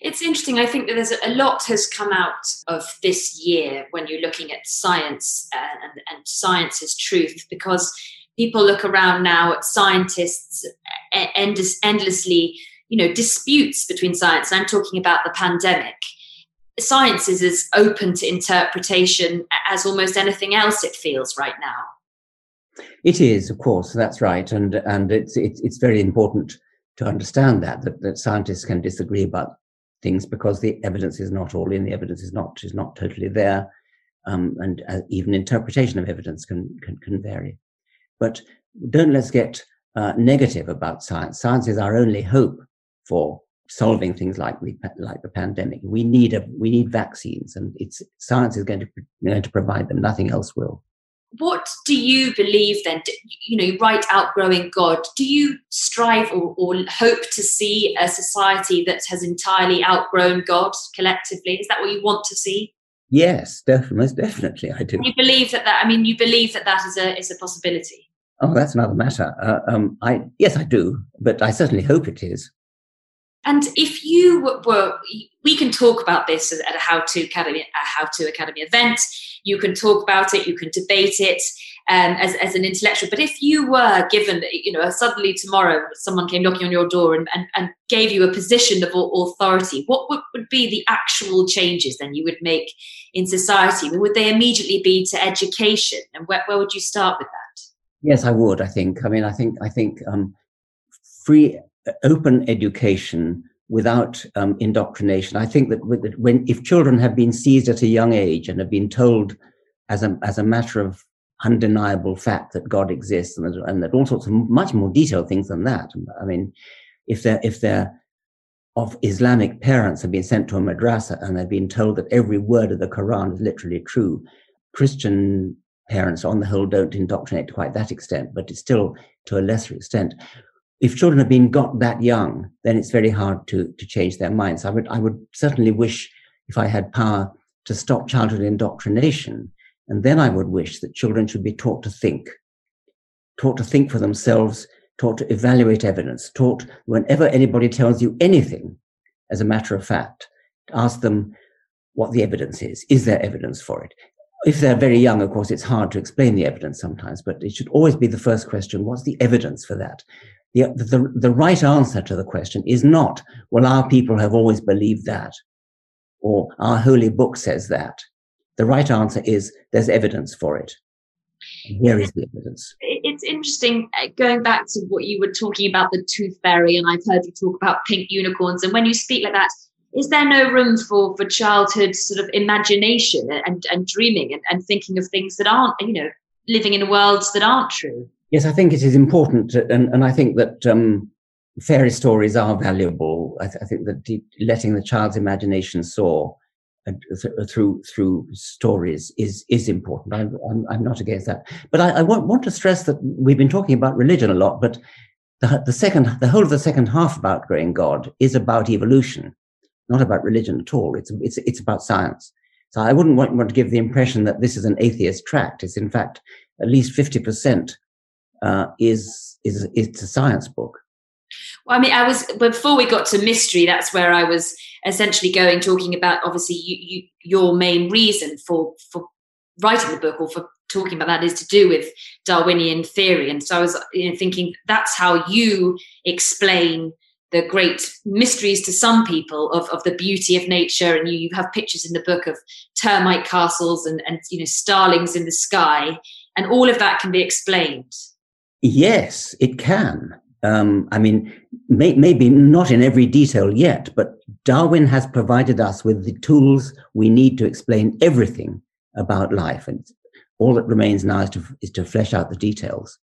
It's interesting. I think that there's a lot has come out of this year when you're looking at science uh, and, and science truth because people look around now at scientists endless, endlessly, you know, disputes between science. I'm talking about the pandemic. science is as open to interpretation as almost anything else it feels right now. It is, of course, that's right. And, and it's, it's, it's very important to understand that, that, that scientists can disagree about things because the evidence is not all in, the evidence is not, is not totally there. Um, and uh, even interpretation of evidence can, can, can vary. But don't let's get uh, negative about science. Science is our only hope for solving things like the like the pandemic. We need a we need vaccines, and it's science is going to going to provide them. Nothing else will. What do you believe then? You know, you write outgrowing God. Do you strive or, or hope to see a society that has entirely outgrown God collectively? Is that what you want to see? Yes, definitely, most definitely, I do. You believe that that? I mean, you believe that that is a is a possibility. Oh, that's another matter. Uh, um, I yes, I do, but I certainly hope it is. And if you were, we can talk about this at a How to Academy, a How to Academy event. You can talk about it. You can debate it um, as, as an intellectual. But if you were given, you know, suddenly tomorrow someone came knocking on your door and, and, and gave you a position of authority, what would, would be the actual changes then you would make in society? Would they immediately be to education? And where, where would you start with that? Yes, I would. I think. I mean, I think. I think um, free open education without um, indoctrination. I think that when if children have been seized at a young age and have been told as a as a matter of undeniable fact that God exists and that, and that all sorts of much more detailed things than that. I mean, if they're if they're of Islamic parents have been sent to a madrasa and they've been told that every word of the Quran is literally true. Christian parents, on the whole, don't indoctrinate to quite that extent, but it's still to a lesser extent if children have been got that young, then it's very hard to, to change their minds. I would, I would certainly wish if I had power to stop childhood indoctrination. And then I would wish that children should be taught to think, taught to think for themselves, taught to evaluate evidence, taught whenever anybody tells you anything, as a matter of fact, ask them what the evidence is. Is there evidence for it? If they're very young, of course, it's hard to explain the evidence sometimes, but it should always be the first question. What's the evidence for that? The, the, the right answer to the question is not, well, our people have always believed that, or our holy book says that. The right answer is there's evidence for it. And here is the evidence. It's interesting uh, going back to what you were talking about the tooth fairy, and I've heard you talk about pink unicorns. And when you speak like that, is there no room for for childhood sort of imagination and and dreaming and, and thinking of things that aren't you know living in worlds that aren't true? Yes, I think it is important, and, and I think that um, fairy stories are valuable. I, th- I think that letting the child's imagination soar uh, th- through through stories is is important. I'm, I'm, I'm not against that, but I, I want, want to stress that we've been talking about religion a lot, but the, the second the whole of the second half of outgrowing God is about evolution, not about religion at all. It's it's it's about science. So I wouldn't want, want to give the impression that this is an atheist tract. It's in fact at least fifty percent uh, is is it's a science book. Well, I mean, I was before we got to mystery. That's where I was essentially going, talking about obviously you, you, your main reason for for writing the book or for talking about that is to do with Darwinian theory. And so I was you know, thinking that's how you explain the great mysteries to some people of, of the beauty of nature. And you, you have pictures in the book of termite castles and, and you know starlings in the sky, and all of that can be explained. Yes, it can. Um, I mean, may, maybe not in every detail yet, but Darwin has provided us with the tools we need to explain everything about life. And all that remains now is to, is to flesh out the details.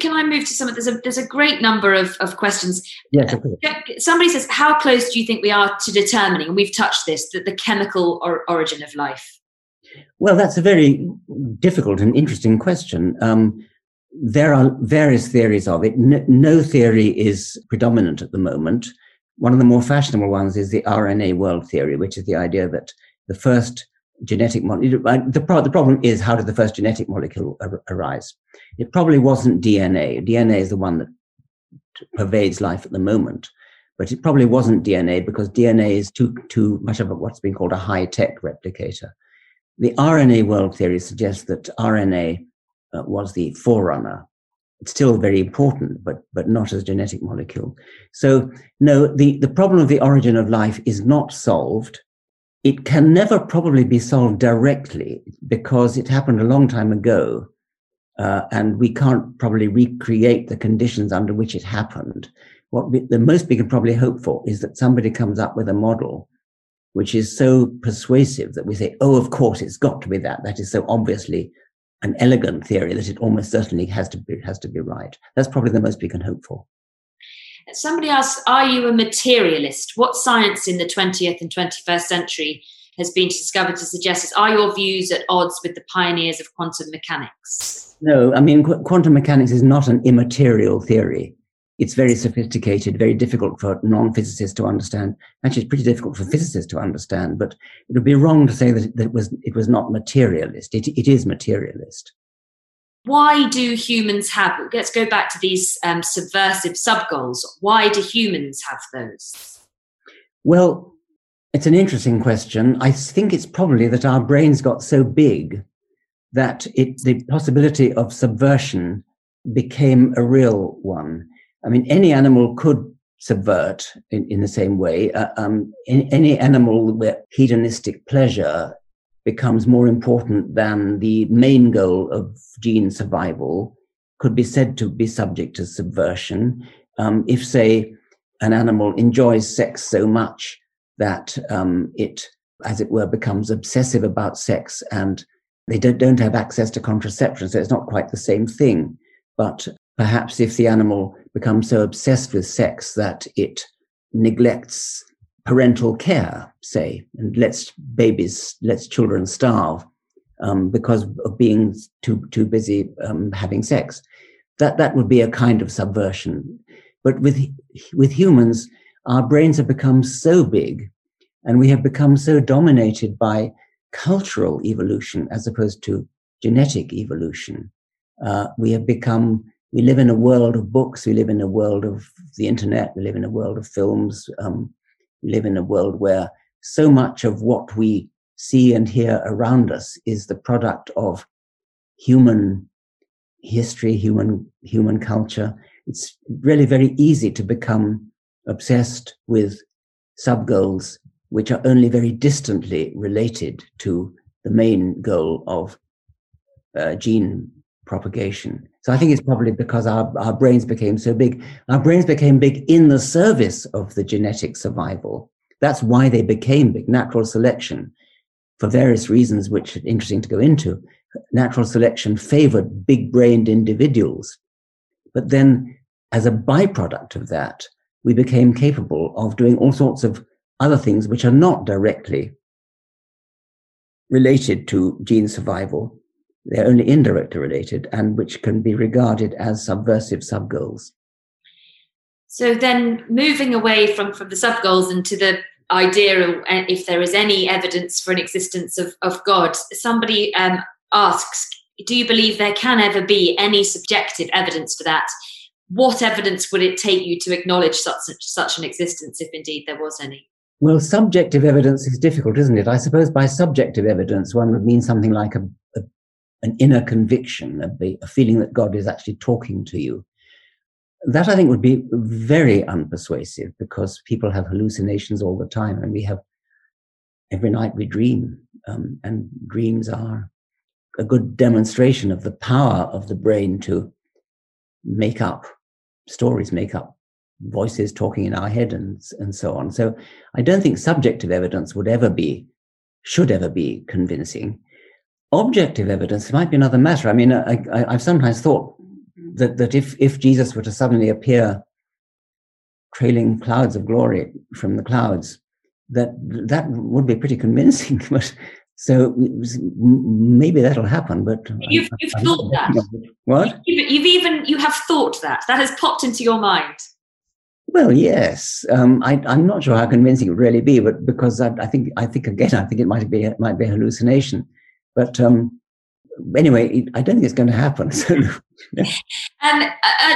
Can I move to some of there's a there's a great number of, of questions. Yes, Somebody says, How close do you think we are to determining, and we've touched this, that the chemical or, origin of life? Well, that's a very difficult and interesting question. Um, there are various theories of it. No, no, theory is predominant at the moment. One of the more fashionable ones is the RNA world theory, which is the idea that the first genetic molecule, uh, the, pro- the problem is how did the first genetic molecule ar- arise? It probably wasn't DNA. DNA is the one that pervades life at the moment, but it probably wasn't DNA because DNA is too, too much of a, what's been called a high tech replicator. The RNA world theory suggests that RNA uh, was the forerunner. It's still very important, but but not as a genetic molecule. So no, the, the problem of the origin of life is not solved. it can never probably be solved directly because it happened a long time ago. Uh, and we can't probably recreate the conditions under which it happened. What we, the most we can probably hope for is that somebody comes up with a model which is so persuasive that we say, oh, of course, it's got to be that. That is so obviously an elegant theory that it almost certainly has to be, has to be right. That's probably the most we can hope for. Somebody asks, are you a materialist? What science in the 20th and 21st century has been discovered to suggest this? Are your views at odds with the pioneers of quantum mechanics? No, I mean, qu- quantum mechanics is not an immaterial theory it's very sophisticated, very difficult for non-physicists to understand. Actually, it's pretty difficult for physicists to understand, but it would be wrong to say that, that it was it was not materialist. It, it is materialist. Why do humans have? Let's go back to these um, subversive sub goals. Why do humans have those? Well, it's an interesting question. I think it's probably that our brains got so big that it, the possibility of subversion became a real one. I mean, any animal could subvert in, in the same way. Uh, um, in, any animal where hedonistic pleasure becomes more important than the main goal of gene survival could be said to be subject to subversion. Um, if, say, an animal enjoys sex so much that um, it, as it were, becomes obsessive about sex and they don't, don't have access to contraception, so it's not quite the same thing. But Perhaps if the animal becomes so obsessed with sex that it neglects parental care, say, and lets babies, lets children starve um, because of being too too busy um, having sex, that that would be a kind of subversion. But with with humans, our brains have become so big, and we have become so dominated by cultural evolution as opposed to genetic evolution. Uh, we have become we live in a world of books. We live in a world of the internet. We live in a world of films. Um, we live in a world where so much of what we see and hear around us is the product of human history, human human culture. It's really very easy to become obsessed with sub goals which are only very distantly related to the main goal of uh, gene propagation. So I think it's probably because our, our brains became so big. Our brains became big in the service of the genetic survival. That's why they became big. Natural selection, for various reasons, which are interesting to go into, natural selection favored big brained individuals. But then, as a byproduct of that, we became capable of doing all sorts of other things which are not directly related to gene survival, they're only indirectly related and which can be regarded as subversive sub goals. So then moving away from, from the sub goals into the idea of uh, if there is any evidence for an existence of, of God, somebody um, asks, do you believe there can ever be any subjective evidence for that? What evidence would it take you to acknowledge such, such an existence, if indeed there was any? Well, subjective evidence is difficult, isn't it? I suppose by subjective evidence, one would mean something like a an inner conviction, a, a feeling that God is actually talking to you. That I think would be very unpersuasive because people have hallucinations all the time, and we have every night we dream, um, and dreams are a good demonstration of the power of the brain to make up stories, make up voices talking in our head, and and so on. So I don't think subjective evidence would ever be, should ever be convincing objective evidence might be another matter. I mean, I, have sometimes thought that, that if, if Jesus were to suddenly appear trailing clouds of glory from the clouds, that that would be pretty convincing. but so maybe that'll happen. But you've, you've I, thought I that. What? You've, you've, even you have thought that that has popped into your mind. Well, yes. Um, I, am not sure how convincing it would really be, but because I, I, think I think again, I think it might be it might be a hallucination. But um, anyway, I don't think it's going to happen. So, And uh,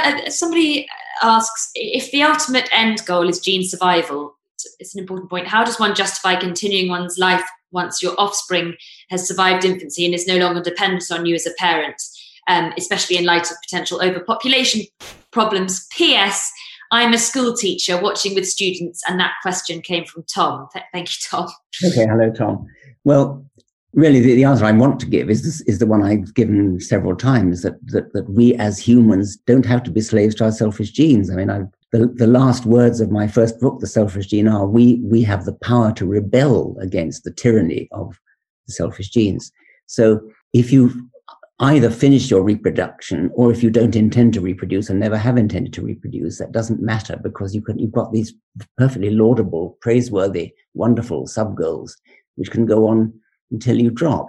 uh, somebody asks if the ultimate end goal is gene survival. It's an important point. How does one justify continuing one's life once your offspring has survived infancy and is no longer dependent on you as a parent, um, especially in light of potential overpopulation problems? P.S. I'm a school teacher watching with students, and that question came from Tom. Th- thank you, Tom. Okay, hello, Tom. Well, really, the, the answer I want to give is this, is the one I've given several times that, that that we as humans don't have to be slaves to our selfish genes. I mean, I, the the last words of my first book, The Selfish Gene, are we we have the power to rebel against the tyranny of the selfish genes. So if you either finish your reproduction or if you don't intend to reproduce and never have intended to reproduce, that doesn't matter because you can, you've got these perfectly laudable, praiseworthy, wonderful sub goals, which can go on until you drop.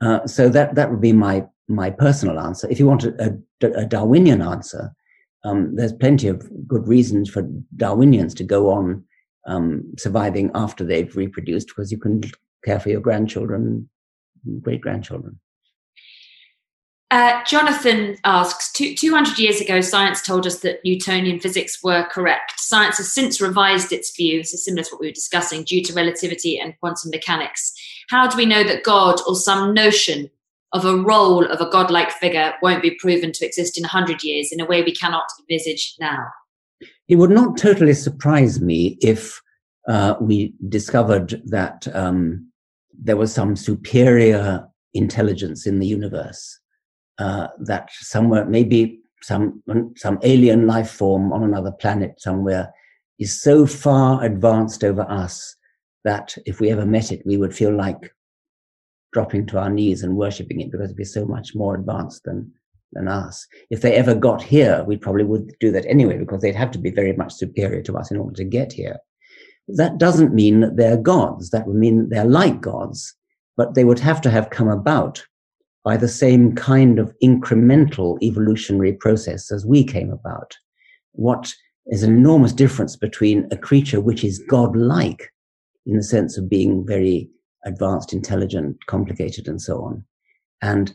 Uh, so that, that would be my, my personal answer. If you want a, a, a Darwinian answer, um, there's plenty of good reasons for Darwinians to go on um, surviving after they've reproduced because you can care for your grandchildren, great grandchildren. Uh, Jonathan asks, 200 years ago, science told us that Newtonian physics were correct. Science has since revised its views, similar to what we were discussing, due to relativity and quantum mechanics. How do we know that God or some notion of a role of a godlike figure won't be proven to exist in 100 years in a way we cannot envisage now? It would not totally surprise me if uh, we discovered that um, there was some superior intelligence in the universe uh, that somewhere, maybe some some alien life form on another planet somewhere, is so far advanced over us that if we ever met it, we would feel like dropping to our knees and worshipping it because it'd be so much more advanced than than us. If they ever got here, we probably would do that anyway because they'd have to be very much superior to us in order to get here. That doesn't mean that they're gods. That would mean that they're like gods, but they would have to have come about by the same kind of incremental evolutionary process as we came about. What is an enormous difference between a creature which is godlike in the sense of being very advanced, intelligent, complicated, and so on, and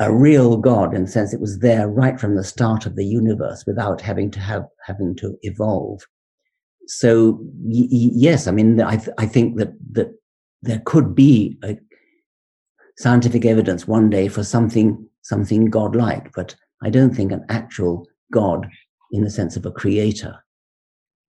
a real God in the sense it was there right from the start of the universe without having to have having to evolve. So y- yes, I mean I th- I think that that there could be a, scientific evidence one day for something something godlike, but I don't think an actual God in the sense of a creator.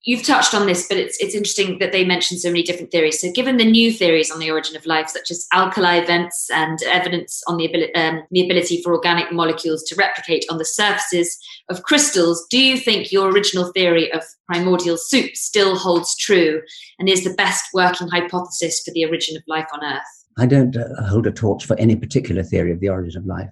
You've touched on this, but it's it's interesting that they mentioned so many different theories. So, given the new theories on the origin of life, such as alkali vents and evidence on the ability, um, the ability for organic molecules to replicate on the surfaces of crystals, do you think your original theory of primordial soup still holds true and is the best working hypothesis for the origin of life on Earth? I don't uh, hold a torch for any particular theory of the origin of life.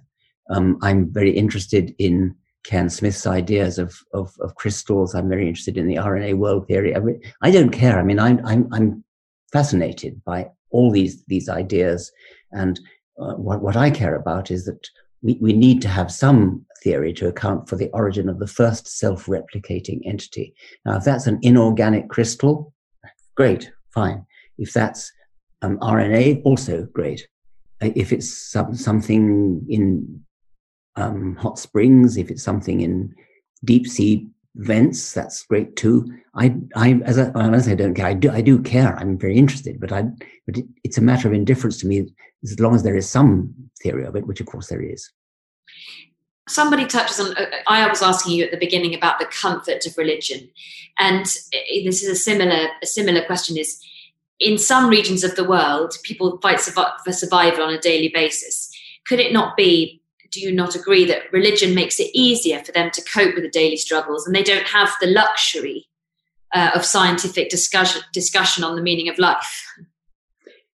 Um, I'm very interested in Cairns-Smith's ideas of, of, of, crystals. I'm very interested in the RNA world theory. I, I don't care. I mean, I'm, I'm, I'm fascinated by all these, these ideas. And uh, what, what I care about is that we, we need to have some theory to account for the origin of the first self-replicating entity. Now, if that's an inorganic crystal, great, fine. If that's um, RNA, also great. Uh, if it's some, something in um, hot springs, if it's something in deep sea vents, that's great too. I, I, as I, as I don't care, I do, I do care. I'm very interested, but I, but it, it's a matter of indifference to me as long as there is some theory of it, which of course there is. Somebody touches on. Uh, I was asking you at the beginning about the comfort of religion, and this is a similar, a similar question. Is in some regions of the world, people fight for survival on a daily basis. Could it not be, do you not agree, that religion makes it easier for them to cope with the daily struggles and they don't have the luxury uh, of scientific discussion, discussion on the meaning of life?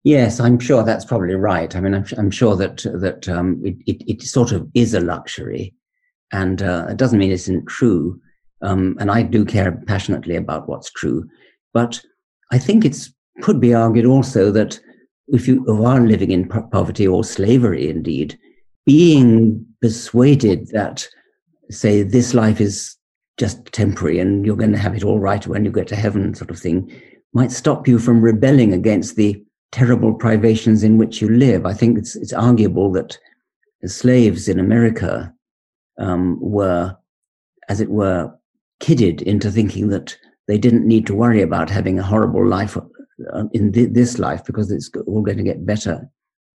Yes, I'm sure that's probably right. I mean, I'm, I'm sure that that um, it, it, it, sort of is a luxury, and uh, it doesn't mean it isn't true. Um, and I do care passionately about what's true, but I think it could be argued also that if you are living in poverty or slavery, indeed, being persuaded that, say, this life is just temporary and you're going to have it all right when you get to heaven, sort of thing, might stop you from rebelling against the terrible privations in which you live. I think it's, it's arguable that slaves in America um, were, as it were, kidded into thinking that they didn't need to worry about having a horrible life uh, in th- this life because it's all going to get better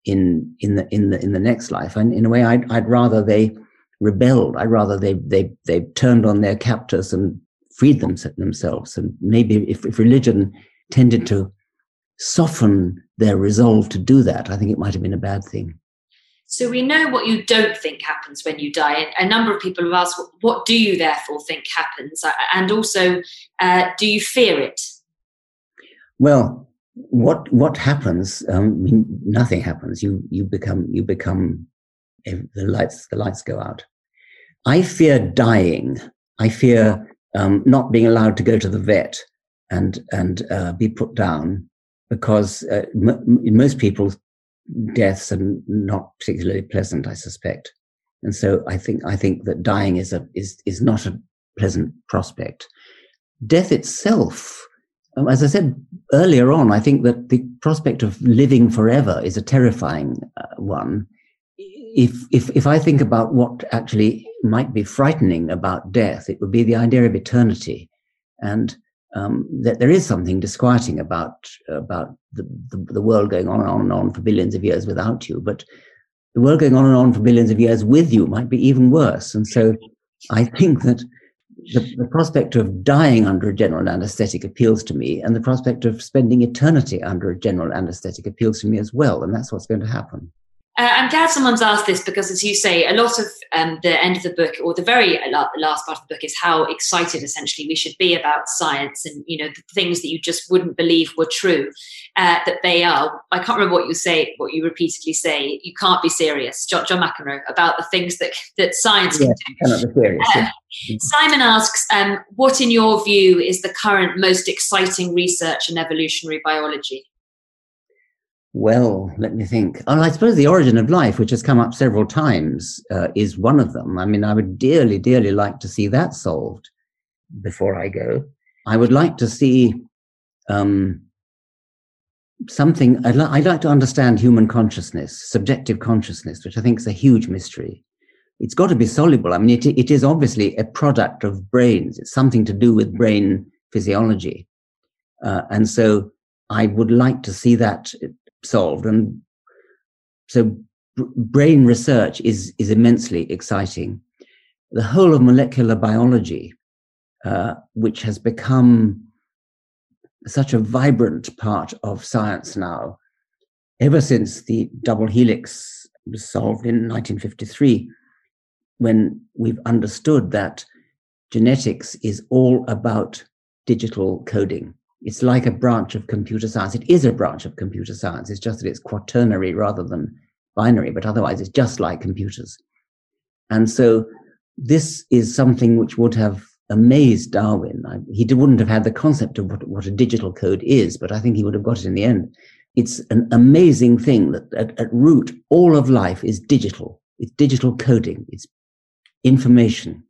in in the in the in the next life. And in a way, I'd I'd rather they rebelled. I'd rather they they they turned on their captors and freed them, themselves. And maybe if, if religion tended to soften their resolve to do that, I think it might have been a bad thing. So we know what you don't think happens when you die. A number of people have asked, what do you therefore think happens? And also, uh, do you fear it? Well, what what happens? Um, nothing happens. You you become you become the lights the lights go out. I fear dying. I fear um, not being allowed to go to the vet and and uh, be put down because uh, m- most people's deaths are not particularly pleasant, I suspect. And so I think I think that dying is a is is not a pleasant prospect. Death itself, um, as I said earlier on, I think that the prospect of living forever is a terrifying uh, one. If if if I think about what actually might be frightening about death, it would be the idea of eternity, and um, that there is something disquieting about about the, the, the world going on and on and on for billions of years without you, but the world going on and on for billions of years with you might be even worse. And so, I think that the, the prospect of dying under a general anesthetic appeals to me, and the prospect of spending eternity under a general anesthetic appeals to me as well. And that's what's going to happen. Uh, I'm glad someone's asked this because, as you say, a lot of um, the end of the book, or the very last part of the book, is how excited essentially we should be about science and you know the things that you just wouldn't believe were true, uh, that they are. I can't remember what you say, what you repeatedly say. You can't be serious, John, John McEnroe, about the things that that science yeah, can do. Serious, uh, yeah. Simon asks, um, what in your view is the current most exciting research in evolutionary biology? Well, let me think. And I suppose the origin of life, which has come up several times, uh, is one of them. I mean, I would dearly, dearly like to see that solved before I go. I would like to see um, something. I'd, li- I'd like to understand human consciousness, subjective consciousness, which I think is a huge mystery. It's got to be soluble. I mean, it, it is obviously a product of brains. It's something to do with brain physiology. Uh, and so I would like to see that solved. And so brain research is, is immensely exciting. The whole of molecular biology, uh, which has become such a vibrant part of science now, ever since the double helix was solved in 1953, when we've understood that genetics is all about digital coding. It's like a branch of computer science. It is a branch of computer science. It's just that it's quaternary rather than binary, but otherwise it's just like computers. And so this is something which would have amazed Darwin. I, he wouldn't have had the concept of what, what, a digital code is, but I think he would have got it in the end. It's an amazing thing that at, at root, all of life is digital. It's digital coding. It's information.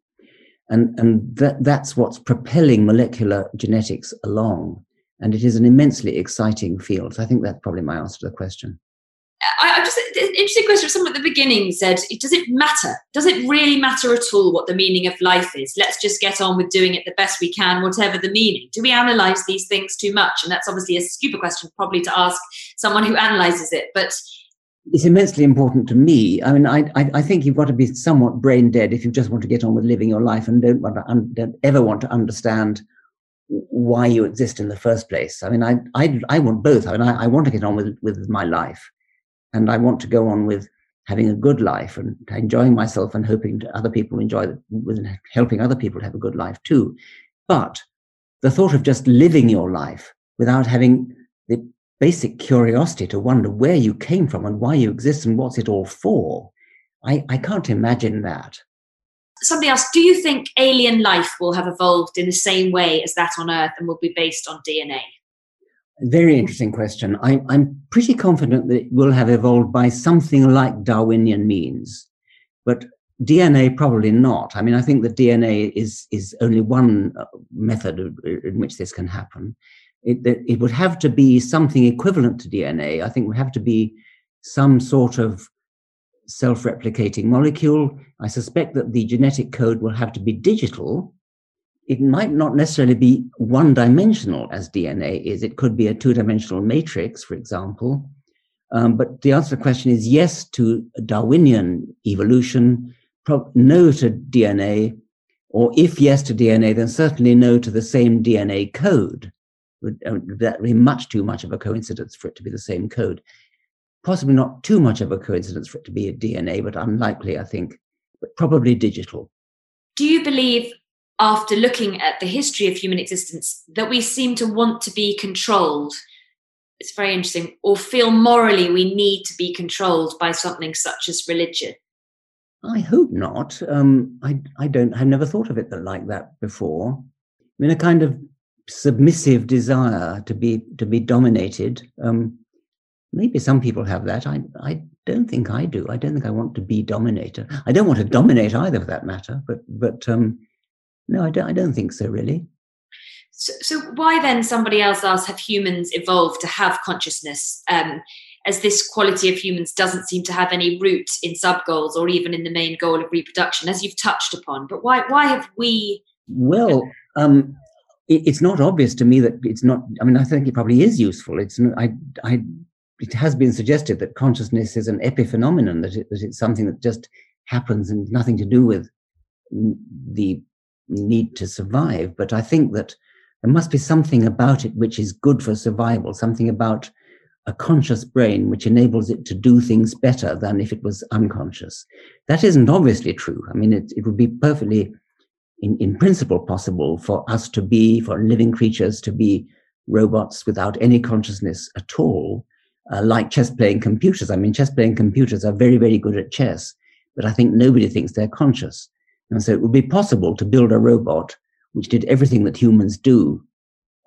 And, and that, that's what's propelling molecular genetics along. And it is an immensely exciting field. So I think that's probably my answer to the question. I, I just an interesting question. Someone at the beginning said, "Does it matter? Does it really matter at all what the meaning of life is? Let's just get on with doing it the best we can, whatever the meaning. Do we analyze these things too much?" And that's obviously a stupid question, probably to ask someone who analyzes it. But it's immensely important to me. I mean, I, I, think you've got to be somewhat brain dead if you just want to get on with living your life and don't want to un, don't ever want to understand why you exist in the first place. I mean, I I, I want both. I mean, I, I want to get on with with my life, and I want to go on with having a good life and enjoying myself and hoping to other people enjoy with helping other people have a good life too. But the thought of just living your life without having the basic curiosity to wonder where you came from and why you exist and what's it all for. I, I can't imagine that. Somebody asked, do you think alien life will have evolved in the same way as that on Earth and will be based on DNA? Very interesting question. I, I'm pretty confident that it will have evolved by something like Darwinian means, but DNA probably not. I mean, I think that DNA is is only one uh, method in which this can happen it, it would have to be something equivalent to DNA. I think it would have to be some sort of self-replicating molecule. I suspect that the genetic code will have to be digital. It might not necessarily be one-dimensional as DNA is. It could be a two-dimensional matrix, for example. Um, but the answer to the question is yes to Darwinian evolution, pro- no to DNA, Or if yes to DNA, then certainly no to the same DNA code. Uh, that would be much too much of a coincidence for it to be the same code. Possibly not too much of a coincidence for it to be a DNA, but unlikely, I think, but probably digital. Do you believe, after looking at the history of human existence, that we seem to want to be controlled? It's very interesting, or feel morally we need to be controlled by something such as religion? I hope not. Um, I, I don't. I've never thought of it like that before. I mean, a kind of submissive desire to be to be dominated. Um, maybe some people have that. I I don't think I do. I don't think I want to be dominator. I don't want to dominate either, for that matter. But but um, no, I don't. I don't think so. Really. So, so why then? Somebody else asked: Have humans evolved to have consciousness? Um, as this quality of humans doesn't seem to have any root in sub goals or even in the main goal of reproduction, as you've touched upon. But why why have we? Well, um, it's not obvious to me that it's not. I mean, I think it probably is useful. It's I I. It has been suggested that consciousness is an epiphenomenon, that, it, that it's something that just happens and nothing to do with the need to survive. But I think that there must be something about it which is good for survival, something about a conscious brain which enables it to do things better than if it was unconscious. That isn't obviously true. I mean, it, it would be perfectly, in, in principle, possible for us to be, for living creatures to be robots without any consciousness at all, uh, like chess playing computers. I mean, chess playing computers are very, very good at chess, but I think nobody thinks they're conscious. And so it would be possible to build a robot which did everything that humans do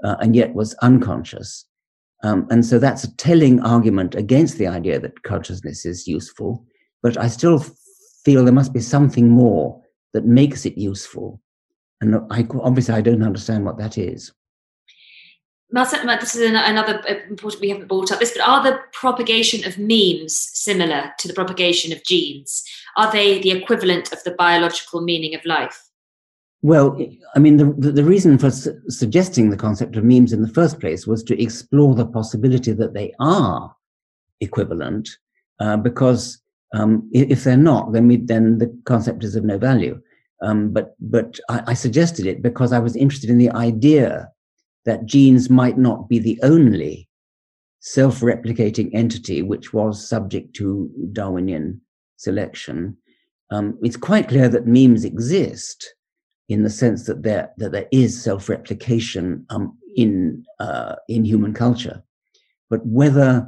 uh, and yet was unconscious um, and so that's a telling argument against the idea that consciousness is useful. But I still feel there must be something more that makes it useful. And I, obviously, I don't understand what that is. this is another important, we haven't brought up this, but are the propagation of memes similar to the propagation of genes? Are they the equivalent of the biological meaning of life? Well, I mean, the, the reason for su- suggesting the concept of memes in the first place was to explore the possibility that they are equivalent, uh, because um, if they're not, then we, then the concept is of no value. Um, but but I, I suggested it because I was interested in the idea that genes might not be the only self-replicating entity which was subject to Darwinian selection. Um, it's quite clear that memes exist in the sense that there that there is self-replication um, in uh, in human culture, but whether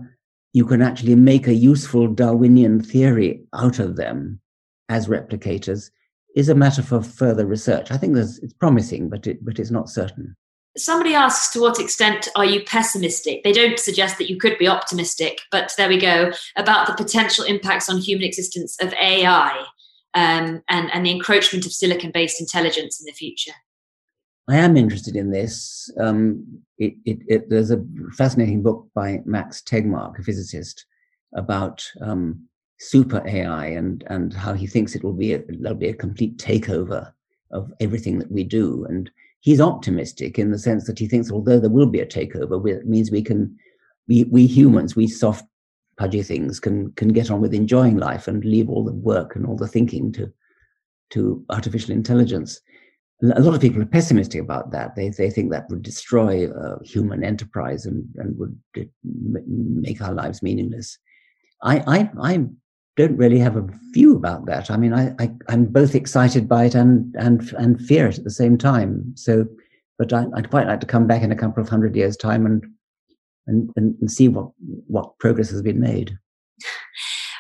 you can actually make a useful Darwinian theory out of them as replicators is a matter for further research. I think it's promising, but it but it's not certain. Somebody asks, to what extent are you pessimistic? They don't suggest that you could be optimistic, but there we go about the potential impacts on human existence of AI um, and, and the encroachment of silicon based intelligence in the future? I am interested in this. Um, it, it, it, there's a fascinating book by Max Tegmark, a physicist, about um, super AI and, and how he thinks it will be a, there'll be a complete takeover of everything that we do. And he's optimistic in the sense that he thinks, although there will be a takeover, it means we can, we, we humans, we soft pudgy things can can get on with enjoying life and leave all the work and all the thinking to to artificial intelligence. A lot of people are pessimistic about that. They they think that would destroy uh, human enterprise and and would make our lives meaningless. I I I don't really have a view about that. I mean, I, I am both excited by it and and and fear it at the same time. So, but I, would quite like to come back in a couple of hundred years' time and and, and, see what, what progress has been made.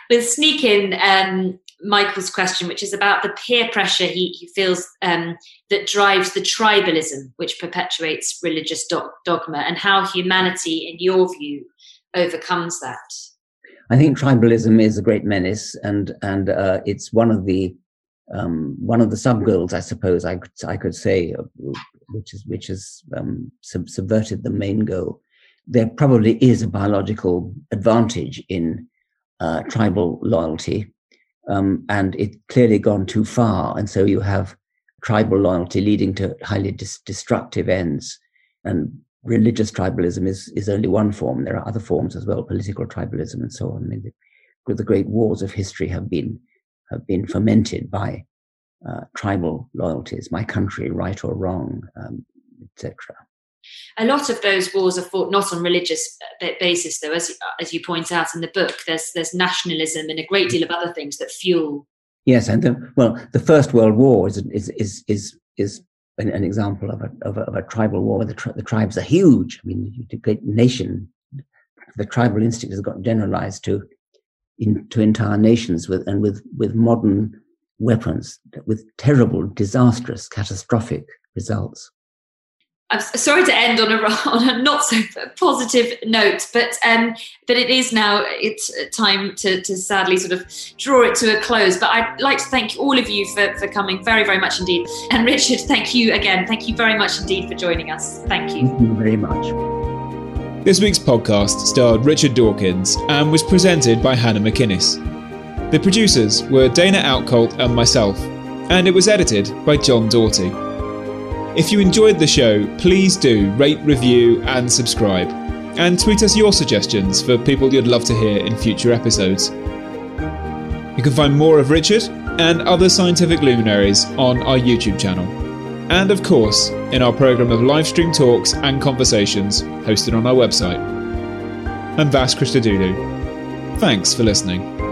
We'll sneak in um, Michael's question, which is about the peer pressure he, he feels um, that drives the tribalism which perpetuates religious do- dogma, and how humanity, in your view, overcomes that. I think tribalism is a great menace, and and uh, it's one of the um, one of the sub goals, I suppose I could I could say, uh, which is which has um, sub- subverted the main goal there probably is a biological advantage in uh, tribal loyalty, um, and it's clearly gone too far. And so you have tribal loyalty leading to highly dis- destructive ends. And religious tribalism is, is only one form. There are other forms as well, political tribalism and so on. I mean, the, the great wars of history have been have been fermented by uh, tribal loyalties, my country, right or wrong, um, etc. A lot of those wars are fought not on religious uh, basis, though, as as you point out in the book. There's there's nationalism and a great deal of other things that fuel. Yes, and the, well, the First World War is is is is, is an, an example of a, of a, of a tribal war where the, tri- the tribes are huge. I mean, the great nation, the tribal instinct has got generalized to into entire nations with and with with modern weapons with terrible, disastrous, catastrophic results. I'm sorry to end on a on a not so positive note, but um, but it is now it's time to, to sadly sort of draw it to a close. But I'd like to thank all of you for, for coming very very much indeed, and Richard, thank you again. Thank you very much indeed for joining us. Thank you. Thank you very much. This week's podcast starred Richard Dawkins and was presented by Hannah McInnes. The producers were Dana Outcolt and myself, and it was edited by John Doughty. If you enjoyed the show, please do rate, review, and subscribe. And tweet us your suggestions for people you'd love to hear in future episodes. You can find more of Richard and other scientific luminaries on our YouTube channel. And of course, in our programme of live stream talks and conversations hosted on our website. I'm Vas Christodoulou. Thanks for listening.